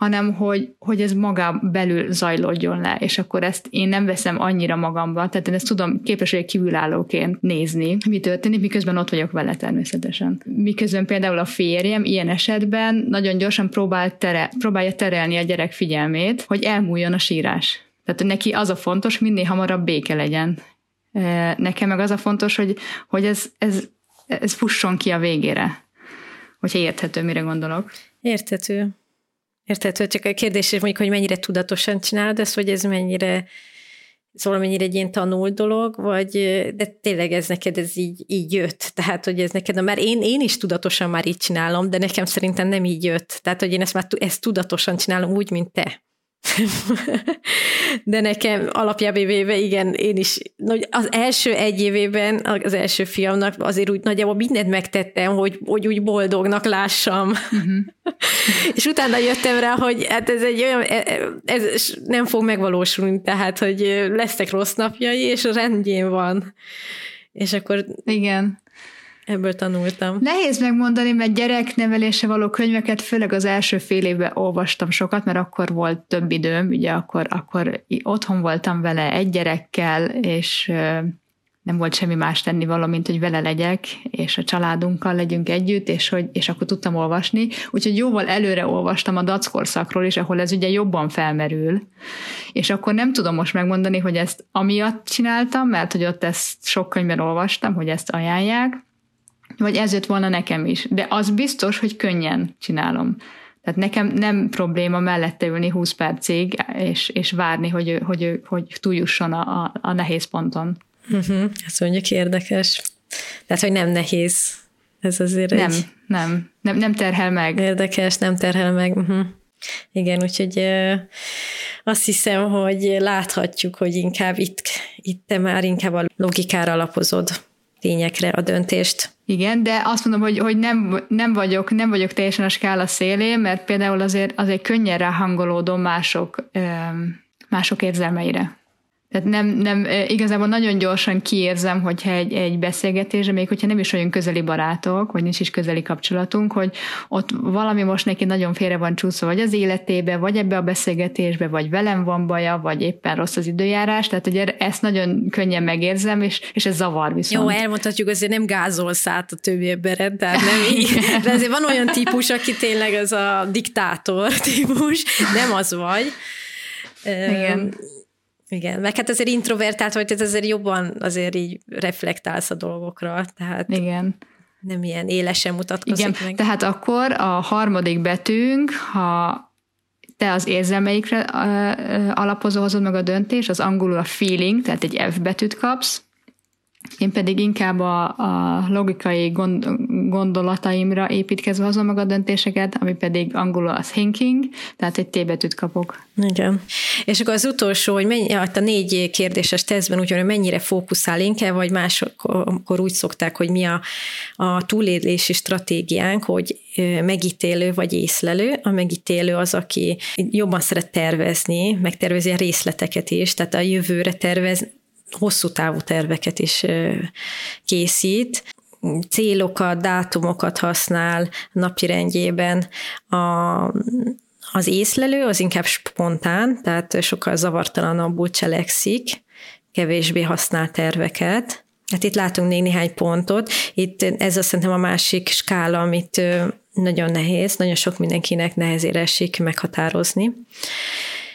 hanem hogy, hogy ez maga belül zajlódjon le, és akkor ezt én nem veszem annyira magamba, tehát én ezt tudom képes vagyok kívülállóként nézni, mi történik, miközben ott vagyok vele természetesen. Miközben például a férjem ilyen esetben nagyon gyorsan próbál tere, próbálja terelni a gyerek figyelmét, hogy elmúljon a sírás. Tehát neki az a fontos, minél hamarabb béke legyen. Nekem meg az a fontos, hogy, hogy ez, ez, ez fusson ki a végére. Hogyha érthető, mire gondolok. Érthető. Érted, csak a kérdés mondjuk, hogy mennyire tudatosan csinálod ezt, hogy ez mennyire szóval mennyire egy ilyen tanult dolog, vagy de tényleg ez neked ez így, így jött. Tehát, hogy ez neked, mert én, én is tudatosan már így csinálom, de nekem szerintem nem így jött. Tehát, hogy én ezt már ezt tudatosan csinálom úgy, mint te. De nekem alapjában véve, igen, én is az első egy évében, az első fiamnak azért úgy nagyjából mindent megtettem, hogy, hogy úgy boldognak lássam. Uh-huh. és utána jöttem rá, hogy hát ez egy olyan, e, e, ez nem fog megvalósulni, tehát, hogy lesznek rossz napjai, és rendjén van. És akkor igen. Ebből tanultam. Nehéz megmondani, mert gyereknevelése való könyveket főleg az első fél évben olvastam sokat, mert akkor volt több időm, ugye akkor, akkor otthon voltam vele egy gyerekkel, és nem volt semmi más tenni való, mint hogy vele legyek, és a családunkkal legyünk együtt, és, hogy, és akkor tudtam olvasni. Úgyhogy jóval előre olvastam a dackorszakról is, ahol ez ugye jobban felmerül. És akkor nem tudom most megmondani, hogy ezt amiatt csináltam, mert hogy ott ezt sok könyvben olvastam, hogy ezt ajánlják, vagy ez jött volna nekem is. De az biztos, hogy könnyen csinálom. Tehát nekem nem probléma mellette ülni 20 percig, és, és várni, hogy, hogy, hogy túljusson a, a, a nehéz ponton. Uh-huh. Ez mondjuk érdekes. Tehát, hogy nem nehéz. Ez azért nem, egy... nem, nem, nem terhel meg. Érdekes, nem terhel meg. Uh-huh. Igen, úgyhogy uh, azt hiszem, hogy láthatjuk, hogy inkább itt, itt te már inkább a logikára alapozod tényekre a döntést. Igen, de azt mondom, hogy, hogy nem, nem, vagyok, nem vagyok teljesen a skála szélén, mert például azért, azért könnyen ráhangolódom mások, mások érzelmeire. Tehát nem, nem, igazából nagyon gyorsan kiérzem, hogyha egy, egy beszélgetésre, még hogyha nem is olyan közeli barátok, vagy nincs is közeli kapcsolatunk, hogy ott valami most neki nagyon félre van csúszva, vagy az életébe, vagy ebbe a beszélgetésbe, vagy velem van baja, vagy éppen rossz az időjárás, tehát ugye ezt nagyon könnyen megérzem, és, és ez zavar viszont. Jó, elmondhatjuk, azért nem gázolsz át a többi embered, tehát nem így. De azért van olyan típus, aki tényleg az a diktátor típus, nem az vagy. Igen. Igen, meg hát azért introvertált vagy, tehát azért jobban azért így reflektálsz a dolgokra, tehát Igen. nem ilyen élesen mutatkozik Igen, meg. tehát akkor a harmadik betűnk, ha te az érzelmeikre alapozó hozod meg a döntés, az angolul a feeling, tehát egy F betűt kapsz, én pedig inkább a, a logikai gond, gondolataimra építkezve hozom meg a döntéseket, ami pedig angolul a thinking, tehát egy T betűt kapok. Igen. És akkor az utolsó, hogy mennyi, hát a négy kérdéses tesztben úgy, hogy mennyire fókuszál inkább, vagy másokkor úgy szokták, hogy mi a, a túlélési stratégiánk, hogy megítélő vagy észlelő. A megítélő az, aki jobban szeret tervezni, megtervezi a részleteket is, tehát a jövőre tervez, hosszú távú terveket is készít, célokat, dátumokat használ napirendjében. A, az észlelő az inkább spontán, tehát sokkal zavartalanabbul cselekszik, kevésbé használ terveket. Hát itt látunk még néhány pontot. Itt ez azt szerintem a másik skála, amit nagyon nehéz, nagyon sok mindenkinek nehezére esik meghatározni.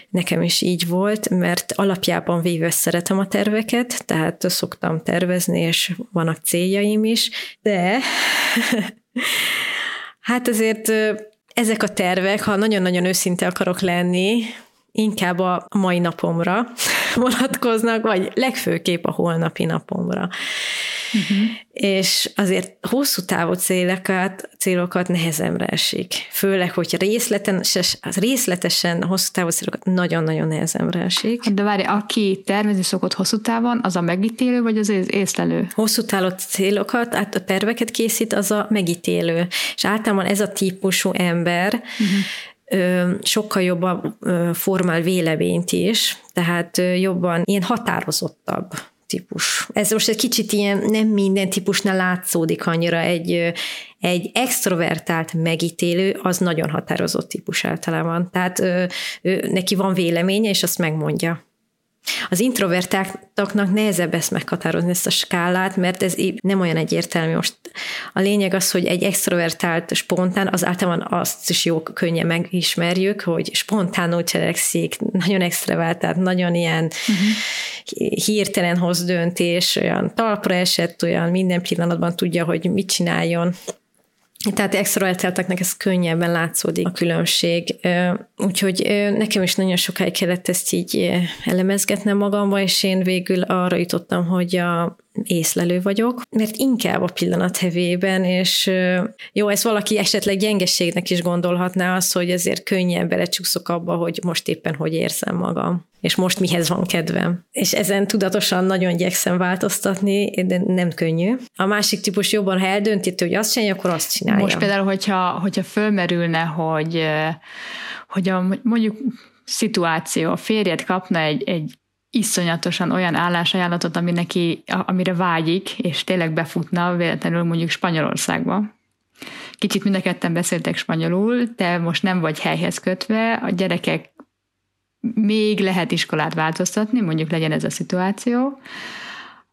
Nekem is így volt, mert alapjában véve szeretem a terveket, tehát szoktam tervezni, és vannak céljaim is, de hát azért ezek a tervek, ha nagyon-nagyon őszinte akarok lenni, inkább a mai napomra vonatkoznak, vagy legfőképp a holnapi napomra. Uh-huh. És azért hosszú távú célokat, célokat nehezemre esik. Főleg, hogy részletesen, részletesen hosszú távú célokat nagyon-nagyon nehezemre esik. Hát de várj, aki tervezni szokott hosszú távon, az a megítélő, vagy az észlelő? Hosszú távú célokat, hát a terveket készít, az a megítélő. És általában ez a típusú ember uh-huh. Sokkal jobban formál véleményt is, tehát jobban ilyen határozottabb típus. Ez most egy kicsit ilyen nem minden típusnál látszódik annyira, egy, egy extrovertált megítélő, az nagyon határozott típus általában. Tehát ő, ő, neki van véleménye, és azt megmondja. Az introvertáltaknak nehezebb ezt meghatározni, ezt a skálát, mert ez nem olyan egyértelmű. Most a lényeg az, hogy egy extrovertált, spontán, az általában azt is jó, könnyen megismerjük, hogy spontánul cselekszik, nagyon extrovertált, nagyon ilyen uh-huh. hirtelen hoz döntés, olyan talpra esett, olyan minden pillanatban tudja, hogy mit csináljon. Tehát extrovertáltaknak ez könnyebben látszódik a különbség. Úgyhogy nekem is nagyon sokáig kellett ezt így elemezgetnem magamba, és én végül arra jutottam, hogy a észlelő vagyok, mert inkább a pillanat hevében, és jó, ez valaki esetleg gyengeségnek is gondolhatná az, hogy azért könnyen belecsúszok abba, hogy most éppen hogy érzem magam és most mihez van kedvem. És ezen tudatosan nagyon igyekszem változtatni, de nem könnyű. A másik típus jobban, ha eldönti, hogy azt csinálja, akkor azt csinálja. Most például, hogyha, hogyha fölmerülne, hogy, hogy a, mondjuk szituáció, a férjed kapna egy, egy iszonyatosan olyan állásajánlatot, ami neki, amire vágyik, és tényleg befutna véletlenül mondjuk Spanyolországba. Kicsit mind a ketten beszéltek spanyolul, te most nem vagy helyhez kötve, a gyerekek még lehet iskolát változtatni, mondjuk legyen ez a szituáció,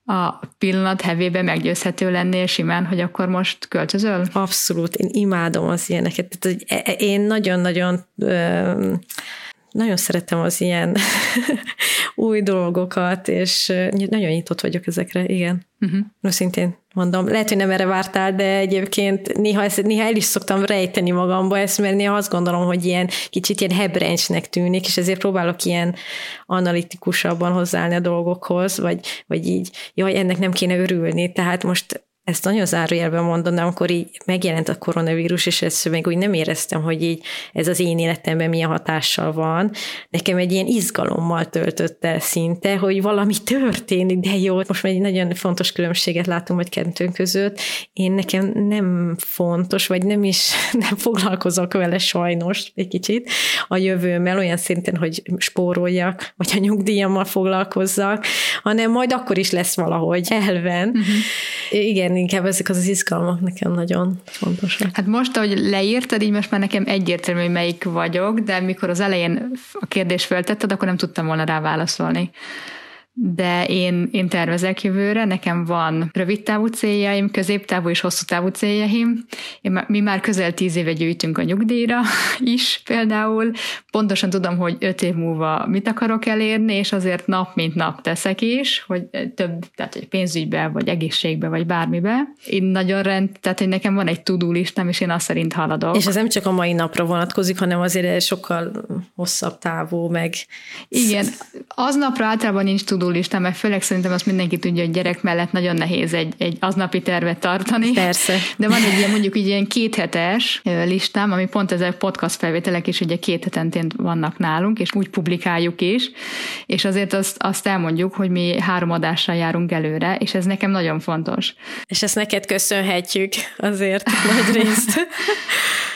a pillanat hevébe meggyőzhető lennél simán, hogy akkor most költözöl? Abszolút, én imádom az ilyeneket. Tehát, e- e- én nagyon-nagyon nagyon szeretem az ilyen új dolgokat, és nagyon nyitott vagyok ezekre, igen. Uh-huh. Őszintén mondom. Lehet, hogy nem erre vártál, de egyébként néha, ezt, néha el is szoktam rejteni magamba ezt, mert néha azt gondolom, hogy ilyen kicsit ilyen hebrencsnek tűnik, és ezért próbálok ilyen analitikusabban hozzáállni a dolgokhoz, vagy, vagy így, jaj, ennek nem kéne örülni, tehát most ezt nagyon zárójelben mondom, de amikor így megjelent a koronavírus, és ezt még úgy nem éreztem, hogy így ez az én életemben milyen hatással van. Nekem egy ilyen izgalommal töltött el szinte, hogy valami történik, de jó, most már egy nagyon fontos különbséget látunk hogy kettőnk között. Én nekem nem fontos, vagy nem is nem foglalkozok vele sajnos egy kicsit a jövőmmel, olyan szinten, hogy spóroljak, vagy a nyugdíjammal foglalkozzak, hanem majd akkor is lesz valahogy elven. Uh-huh. Igen, igen, inkább ezek az, izgalmak nekem nagyon fontosak. Hát most, ahogy leírtad, így most már nekem egyértelmű, hogy melyik vagyok, de mikor az elején a kérdést feltetted, akkor nem tudtam volna rá válaszolni de én, én tervezek jövőre, nekem van rövid távú céljaim, középtávú és hosszú távú céljaim. Én, mi már közel tíz éve gyűjtünk a nyugdíjra is például. Pontosan tudom, hogy öt év múlva mit akarok elérni, és azért nap mint nap teszek is, hogy több, tehát hogy pénzügybe, vagy egészségbe, vagy bármibe. Én nagyon rend, tehát hogy nekem van egy tudó listám, és én azt szerint haladok. És ez nem csak a mai napra vonatkozik, hanem azért sokkal hosszabb távú, meg... Igen, aznapra általában nincs tudó listám, mert főleg szerintem azt mindenki tudja, hogy gyerek mellett nagyon nehéz egy, egy aznapi tervet tartani. Persze. De van egy ilyen mondjuk egy ilyen kéthetes listám, ami pont ezek podcast felvételek is ugye két hetenként vannak nálunk, és úgy publikáljuk is, és azért azt, azt elmondjuk, hogy mi három adással járunk előre, és ez nekem nagyon fontos. És ezt neked köszönhetjük azért nagy részt.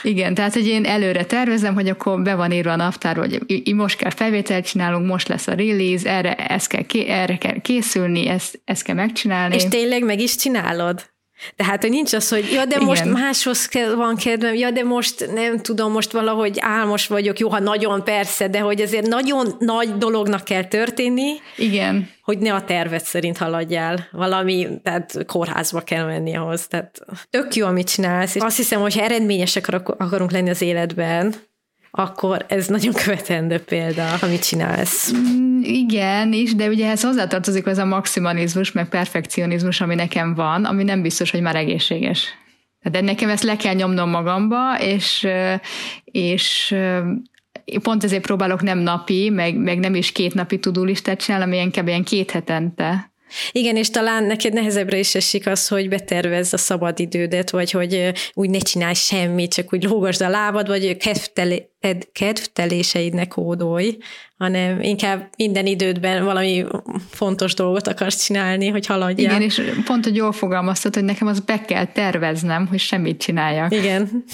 Igen, tehát hogy én előre tervezem, hogy akkor be van írva a naptár, hogy most kell felvételt csinálunk, most lesz a release, erre, ezt kell, erre kell készülni, ezt, ezt kell megcsinálni. És tényleg meg is csinálod? Tehát, hogy nincs az, hogy ja, de Igen. most máshoz kell, van kedvem, ja, de most nem tudom, most valahogy álmos vagyok, jó, ha nagyon persze, de hogy azért nagyon nagy dolognak kell történni. Igen. Hogy ne a tervet szerint haladjál. Valami, tehát kórházba kell menni ahhoz. Tehát tök jó, amit csinálsz. És azt hiszem, hogy ha eredményesek akarunk lenni az életben, akkor ez nagyon követendő példa, amit csinálsz. Mm, igen, is, de ugye ehhez hozzátartozik az a maximalizmus, meg perfekcionizmus, ami nekem van, ami nem biztos, hogy már egészséges. De nekem ezt le kell nyomnom magamba, és, és pont ezért próbálok nem napi, meg, meg nem is két napi tudulistát csinálni, hanem inkább ilyen két hetente igen, és talán neked nehezebbre is esik az, hogy betervezz a szabadidődet, vagy hogy úgy ne csinálj semmit, csak úgy lógasd a lábad, vagy kedvteléseidnek kódolj, hanem inkább minden idődben valami fontos dolgot akarsz csinálni, hogy haladjál. Igen, és pont, hogy jól fogalmaztad, hogy nekem az be kell terveznem, hogy semmit csináljak. Igen.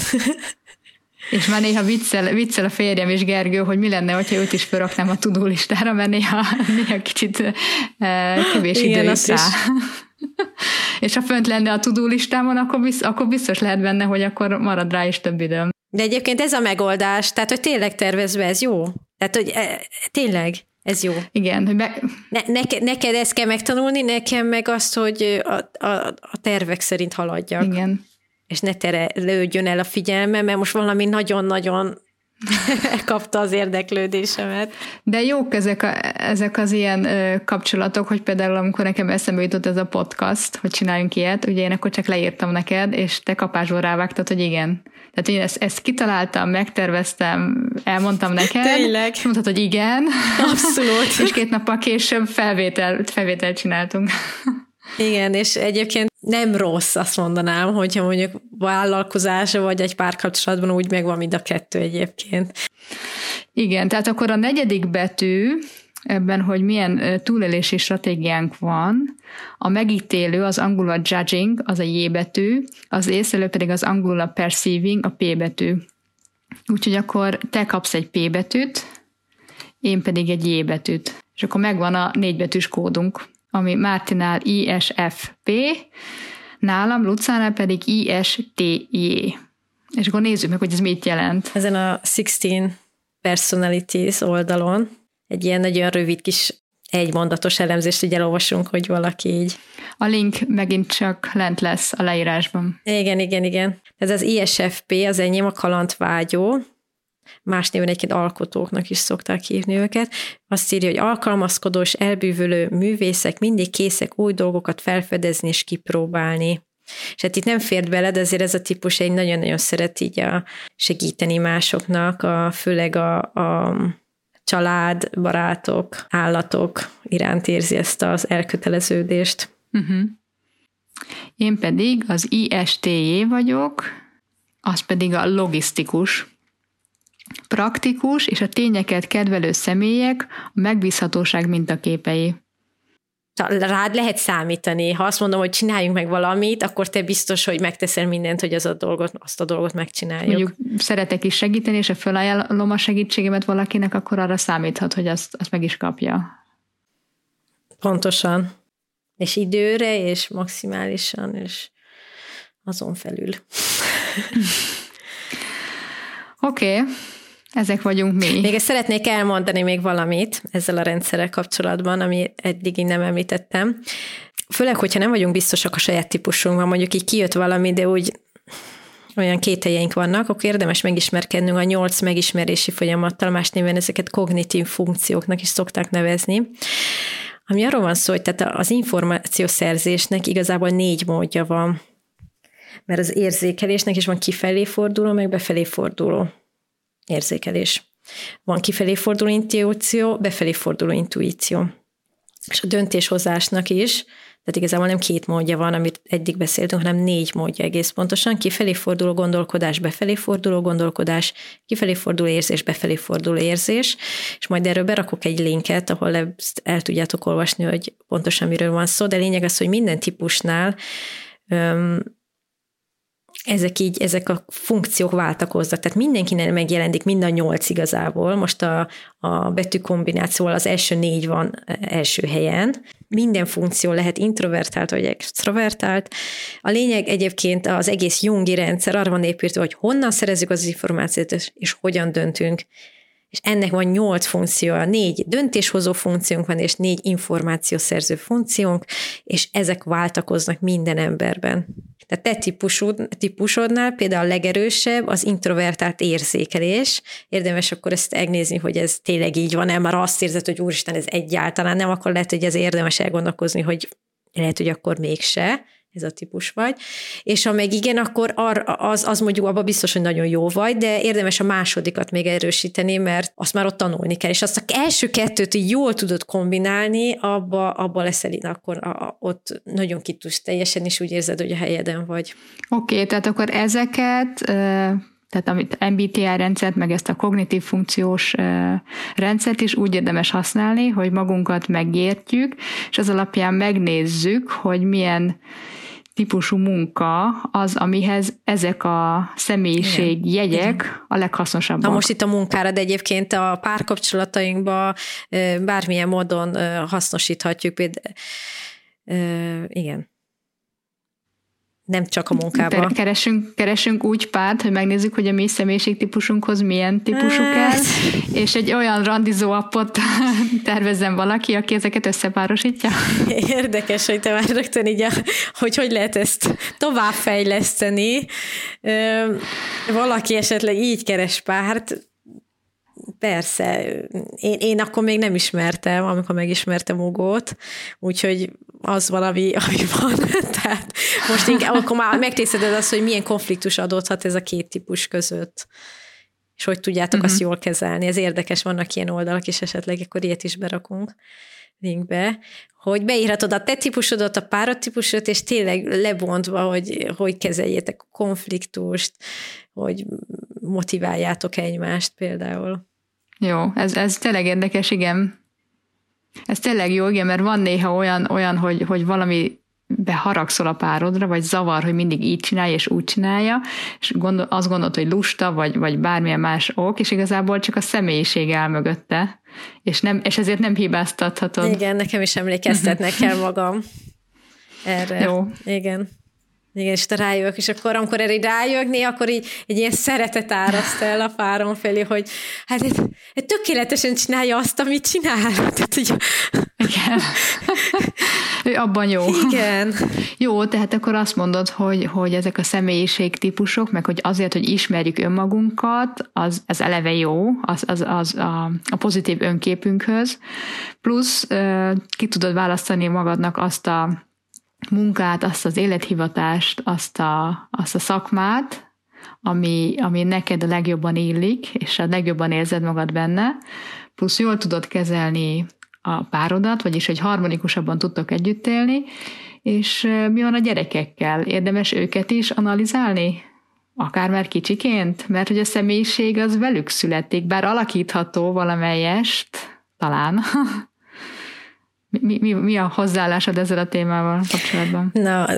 És már néha viccel, viccel a férjem és Gergő, hogy mi lenne, hogyha őt is felraknám a tudulistára, mert néha, néha kicsit e, kevés Igen, idő is rá. és ha fönt lenne a tudulistámon, akkor, biz, akkor biztos lehet benne, hogy akkor marad rá is több időm. De egyébként ez a megoldás, tehát hogy tényleg tervezve ez jó? Tehát, hogy e, tényleg ez jó. Igen. Hogy be... ne, neked, neked ezt kell megtanulni, nekem meg azt, hogy a, a, a tervek szerint haladjak. Igen és ne terelődjön el a figyelme, mert most valami nagyon-nagyon kapta az érdeklődésemet. De jók ezek, a, ezek az ilyen ö, kapcsolatok, hogy például amikor nekem eszembe jutott ez a podcast, hogy csináljunk ilyet, ugye én akkor csak leírtam neked, és te kapásból rávágtad, hogy igen. Tehát én ezt, ezt kitaláltam, megterveztem, elmondtam neked. Tényleg? Mondtad, hogy igen. Abszolút. és két nappal később felvétel, felvételt csináltunk. Igen, és egyébként nem rossz, azt mondanám, hogyha mondjuk vállalkozása vagy egy párkapcsolatban úgy megvan mind a kettő egyébként. Igen, tehát akkor a negyedik betű ebben, hogy milyen túlélési stratégiánk van, a megítélő, az angolul a judging, az a J betű, az észlelő pedig az angolul a perceiving, a P betű. Úgyhogy akkor te kapsz egy P betűt, én pedig egy J betűt. és akkor megvan a négybetűs kódunk, ami Mártinál ISFP, nálam Lucánál pedig ISTJ. És akkor nézzük meg, hogy ez mit jelent. Ezen a 16 personalities oldalon egy ilyen nagyon rövid kis egymondatos elemzést így elolvasunk, hogy valaki így. A link megint csak lent lesz a leírásban. Igen, igen, igen. Ez az ISFP, az enyém a kalandvágyó, más néven egyébként alkotóknak is szokták hívni őket. Azt írja, hogy alkalmazkodós, elbűvölő művészek mindig készek új dolgokat felfedezni és kipróbálni. És hát itt nem fért bele, de azért ez a típus egy nagyon-nagyon szeret így a segíteni másoknak, a, főleg a, a család, barátok, állatok iránt érzi ezt az elköteleződést. Uh-huh. Én pedig az ISTJ vagyok, az pedig a logisztikus. Praktikus és a tényeket kedvelő személyek a megbízhatóság mintaképei rád lehet számítani. Ha azt mondom, hogy csináljunk meg valamit, akkor te biztos, hogy megteszel mindent, hogy az a dolgot, azt a dolgot megcsináljuk. Mondjuk szeretek is segíteni, és ha felajánlom a segítségemet valakinek, akkor arra számíthat, hogy azt, azt meg is kapja. Pontosan. És időre, és maximálisan, és azon felül. Oké. okay. Ezek vagyunk mi. Még ezt szeretnék elmondani még valamit ezzel a rendszerrel kapcsolatban, ami eddig nem említettem. Főleg, hogyha nem vagyunk biztosak a saját típusunkban, mondjuk így kijött valami, de úgy olyan kételjeink vannak, akkor érdemes megismerkednünk a nyolc megismerési folyamattal, más néven ezeket kognitív funkcióknak is szokták nevezni. Ami arról van szó, hogy tehát az információszerzésnek igazából négy módja van. Mert az érzékelésnek is van kifelé forduló, meg befelé forduló érzékelés. Van kifelé forduló intuíció, befelé forduló intuíció. És a döntéshozásnak is, tehát igazából nem két módja van, amit eddig beszéltünk, hanem négy módja egész pontosan. Kifelé forduló gondolkodás, befelé forduló gondolkodás, kifelé forduló érzés, befelé forduló érzés, és majd erről berakok egy linket, ahol el tudjátok olvasni, hogy pontosan miről van szó, de lényeg az, hogy minden típusnál ezek így, ezek a funkciók váltakoznak, tehát mindenkinek megjelenik mind a nyolc igazából, most a, a betű kombinációval az első négy van e, első helyen, minden funkció lehet introvertált vagy extrovertált. A lényeg egyébként az egész Jungi rendszer arra van építve, hogy honnan szerezzük az információt, és hogyan döntünk. És ennek van nyolc funkciója, négy döntéshozó funkciónk van, és négy információszerző funkciónk, és ezek váltakoznak minden emberben. Tehát te típusod, típusodnál például a legerősebb az introvertált érzékelés. Érdemes akkor ezt megnézni, hogy ez tényleg így van-e, már azt érzed, hogy úristen, ez egyáltalán nem, akkor lehet, hogy ez érdemes elgondolkozni, hogy lehet, hogy akkor mégse ez a típus vagy. És ha meg igen, akkor ar, az, az mondjuk abban biztos, hogy nagyon jó vagy, de érdemes a másodikat még erősíteni, mert azt már ott tanulni kell. És azt a első kettőt így jól tudod kombinálni, abba, abba leszel, akkor a, a, ott nagyon ki tudsz teljesen, és úgy érzed, hogy a helyeden vagy. Oké, okay, tehát akkor ezeket tehát amit MBTI rendszert, meg ezt a kognitív funkciós rendszert is úgy érdemes használni, hogy magunkat megértjük, és az alapján megnézzük, hogy milyen típusú munka az, amihez ezek a személyiség Igen. jegyek a leghasznosabbak. Na most itt a munkára, de egyébként a párkapcsolatainkba bármilyen módon hasznosíthatjuk. Igen nem csak a munkában. Keresünk, keresünk úgy párt, hogy megnézzük, hogy a mi személyiségtípusunkhoz milyen típusuk hát. el, és egy olyan randizó appot tervezzen valaki, aki ezeket összepárosítja. Érdekes, hogy te már rögtön így, a, hogy hogy lehet ezt továbbfejleszteni. Valaki esetleg így keres párt, Persze, én, én akkor még nem ismertem, amikor megismertem Ugót, úgyhogy az valami, ami van. Tehát most inkább akkor már megtészeded azt, hogy milyen konfliktus adódhat ez a két típus között és hogy tudjátok uh-huh. azt jól kezelni. Ez érdekes, vannak ilyen oldalak, és esetleg akkor ilyet is berakunk linkbe, hogy beírhatod a te típusodat, a párod típusot, és tényleg lebontva, hogy hogy kezeljétek a konfliktust, hogy motiváljátok egymást például. Jó, ez, ez tényleg érdekes, igen. Ez tényleg jó, igen, mert van néha olyan, olyan hogy, hogy valami beharagszol a párodra, vagy zavar, hogy mindig így csinálja és úgy csinálja, és gondol, azt gondolod, hogy lusta, vagy, vagy bármilyen más ok, és igazából csak a személyiség el mögötte, és, nem, és ezért nem hibáztathatod. Igen, nekem is emlékeztetnek kell magam erre. Jó. Igen. Igen, és te rájövök, és akkor amikor erre rájögni, akkor így egy ilyen szeretet áraszt el a párom felé, hogy hát ez, ez tökéletesen csinálja azt, amit csinál. Tehát, hogy... Igen. ő abban jó. Igen. Jó, tehát akkor azt mondod, hogy, hogy ezek a személyiségtípusok, meg hogy azért, hogy ismerjük önmagunkat, az, az eleve jó, az, az, az a, a pozitív önképünkhöz, plusz ki tudod választani magadnak azt a munkát, azt az élethivatást, azt a, azt a szakmát, ami, ami neked a legjobban illik, és a legjobban érzed magad benne, plusz jól tudod kezelni a párodat, vagyis hogy harmonikusabban tudtok együtt élni, és mi van a gyerekekkel? Érdemes őket is analizálni? Akár már kicsiként? Mert hogy a személyiség az velük születik, bár alakítható valamelyest, talán, Mi, mi, mi a hozzáállásod ezzel a témával kapcsolatban? Na,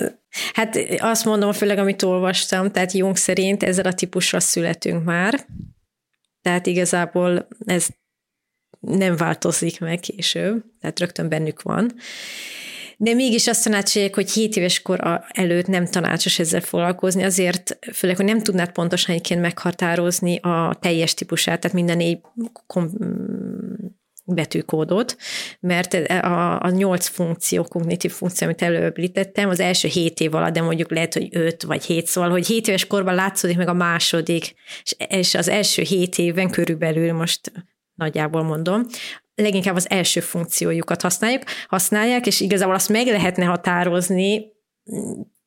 hát azt mondom, főleg amit olvastam, tehát Jung szerint ezzel a típusra születünk már, tehát igazából ez nem változik meg később, tehát rögtön bennük van. De mégis azt tanácsolják, hogy 7 éves kor előtt nem tanácsos ezzel foglalkozni, azért főleg, hogy nem tudnád pontosan egyébként meghatározni a teljes típusát, tehát minden négy betűkódot, mert a, a nyolc funkció, kognitív funkció, amit előbb lítettem, az első hét év alatt, de mondjuk lehet, hogy öt vagy hét, szóval, hogy hét éves korban látszódik meg a második, és, az első hét éven körülbelül most nagyjából mondom, leginkább az első funkciójukat használjuk, használják, és igazából azt meg lehetne határozni,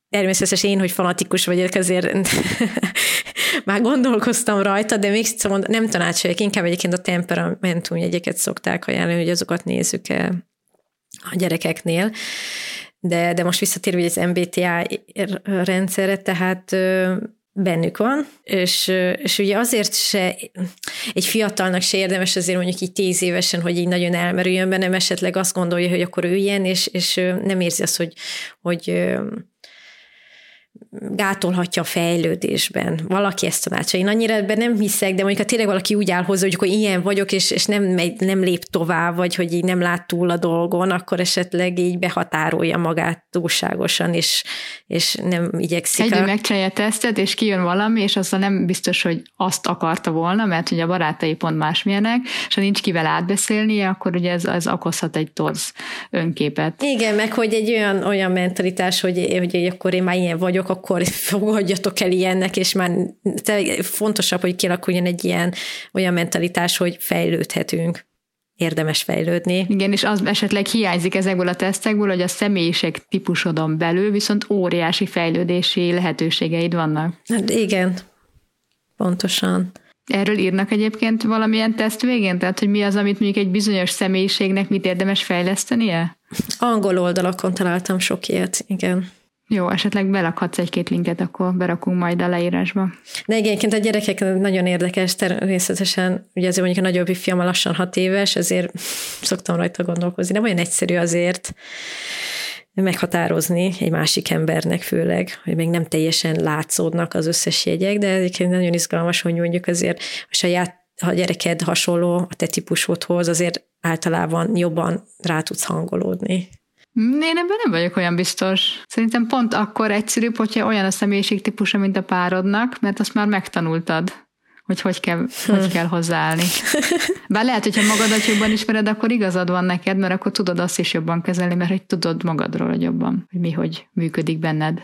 természetesen én, hogy fanatikus vagyok, azért már gondolkoztam rajta, de még szóval nem tanácsolják, inkább egyébként a temperamentum jegyeket szokták ajánlani, hogy azokat nézzük el a gyerekeknél. De, de most visszatérve az MBTI rendszerre, tehát bennük van, és, és ugye azért se egy fiatalnak se érdemes azért mondjuk így tíz évesen, hogy így nagyon elmerüljön benne, esetleg azt gondolja, hogy akkor ő ilyen, és, és nem érzi azt, hogy, hogy gátolhatja a fejlődésben. Valaki ezt tanácsa. Én annyira ebben nem hiszek, de mondjuk ha tényleg valaki úgy áll hozzá, hogy akkor ilyen vagyok, és, és nem, megy, nem lép tovább, vagy hogy így nem lát túl a dolgon, akkor esetleg így behatárolja magát túlságosan, és, és nem igyekszik. Egyébként megcsinálja tesztet, és kijön valami, és azzal nem biztos, hogy azt akarta volna, mert ugye a barátai pont másmilyenek, és ha nincs kivel átbeszélnie, akkor ugye ez, ez okozhat egy torz önképet. Igen, meg hogy egy olyan, olyan mentalitás, hogy, hogy akkor én már ilyen vagyok, akkor fogadjatok el ilyennek, és már fontosabb, hogy kialakuljon egy ilyen olyan mentalitás, hogy fejlődhetünk érdemes fejlődni. Igen, és az esetleg hiányzik ezekből a tesztekből, hogy a személyiség típusodon belül viszont óriási fejlődési lehetőségeid vannak. Hát igen, pontosan. Erről írnak egyébként valamilyen teszt végén? Tehát, hogy mi az, amit mondjuk egy bizonyos személyiségnek mit érdemes fejlesztenie? Angol oldalakon találtam sok ilyet, igen. Jó, esetleg belakhatsz egy-két linket, akkor berakunk majd a leírásba. De egyébként a gyerekek nagyon érdekes, természetesen, ugye azért mondjuk a nagyobbik fiam lassan hat éves, ezért szoktam rajta gondolkozni. Nem olyan egyszerű azért meghatározni egy másik embernek főleg, hogy még nem teljesen látszódnak az összes jegyek, de egyébként nagyon izgalmas, hogy mondjuk azért a saját ha a gyereked hasonló a te típusodhoz, azért általában jobban rá tudsz hangolódni. Én ebben nem vagyok olyan biztos. Szerintem pont akkor egyszerűbb, hogyha olyan a személyiségtípusa, mint a párodnak, mert azt már megtanultad, hogy hogy kell, hm. hogy kell hozzáállni. Bár lehet, hogyha magadat jobban ismered, akkor igazad van neked, mert akkor tudod azt is jobban kezelni, mert hogy tudod magadról hogy jobban, hogy mi hogy működik benned.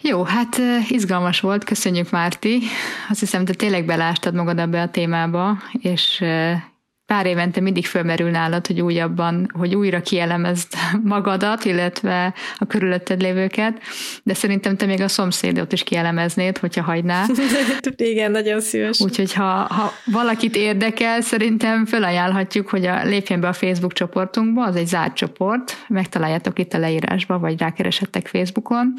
Jó, hát izgalmas volt, köszönjük Márti. Azt hiszem, te tényleg belástad magad ebbe a témába, és pár évente mindig fölmerül nálad, hogy újabban, hogy újra kielemezd magadat, illetve a körülötted lévőket, de szerintem te még a szomszédot is kielemeznéd, hogyha hagyná. Igen, nagyon szíves. Úgyhogy ha, ha valakit érdekel, szerintem felajánlhatjuk, hogy a, lépjen be a Facebook csoportunkba, az egy zárt csoport, megtaláljátok itt a leírásba, vagy rákeresettek Facebookon,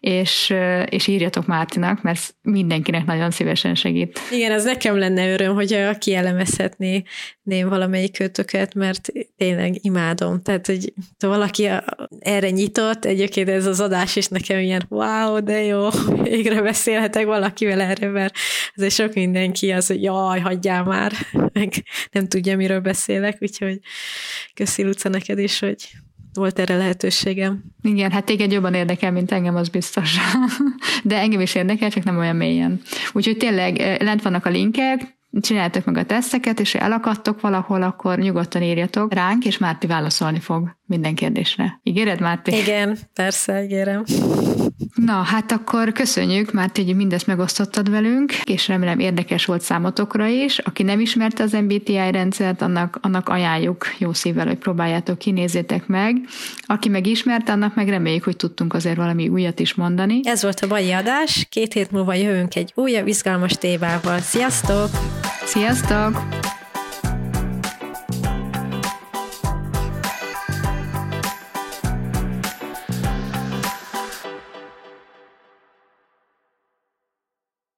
és, és írjatok Mártinak, mert mindenkinek nagyon szívesen segít. Igen, ez nekem lenne öröm, hogy kielemezhetné szeretném valamelyik kötöket, mert tényleg imádom. Tehát, hogy valaki erre nyitott, egyébként ez az adás is nekem ilyen wow, de jó, végre beszélhetek valakivel erre, mert ez sok mindenki az, hogy jaj, hagyjál már, meg nem tudja, miről beszélek, úgyhogy köszi Luca neked is, hogy volt erre lehetőségem. Igen, hát téged jobban érdekel, mint engem, az biztos. De engem is érdekel, csak nem olyan mélyen. Úgyhogy tényleg eh, lent vannak a linkek, csináltok meg a teszteket, és ha elakadtok valahol, akkor nyugodtan írjatok ránk, és Márti válaszolni fog minden kérdésre. Ígéred, Márti? Igen, persze, ígérem. Na, hát akkor köszönjük, Márti, hogy mindezt megosztottad velünk, és remélem érdekes volt számotokra is. Aki nem ismerte az MBTI rendszert, annak, annak ajánljuk jó szívvel, hogy próbáljátok, kinézzétek meg. Aki meg ismerte, annak meg reméljük, hogy tudtunk azért valami újat is mondani. Ez volt a mai adás, két hét múlva jövünk egy újabb izgalmas témával. Sziasztok! Sziasztok!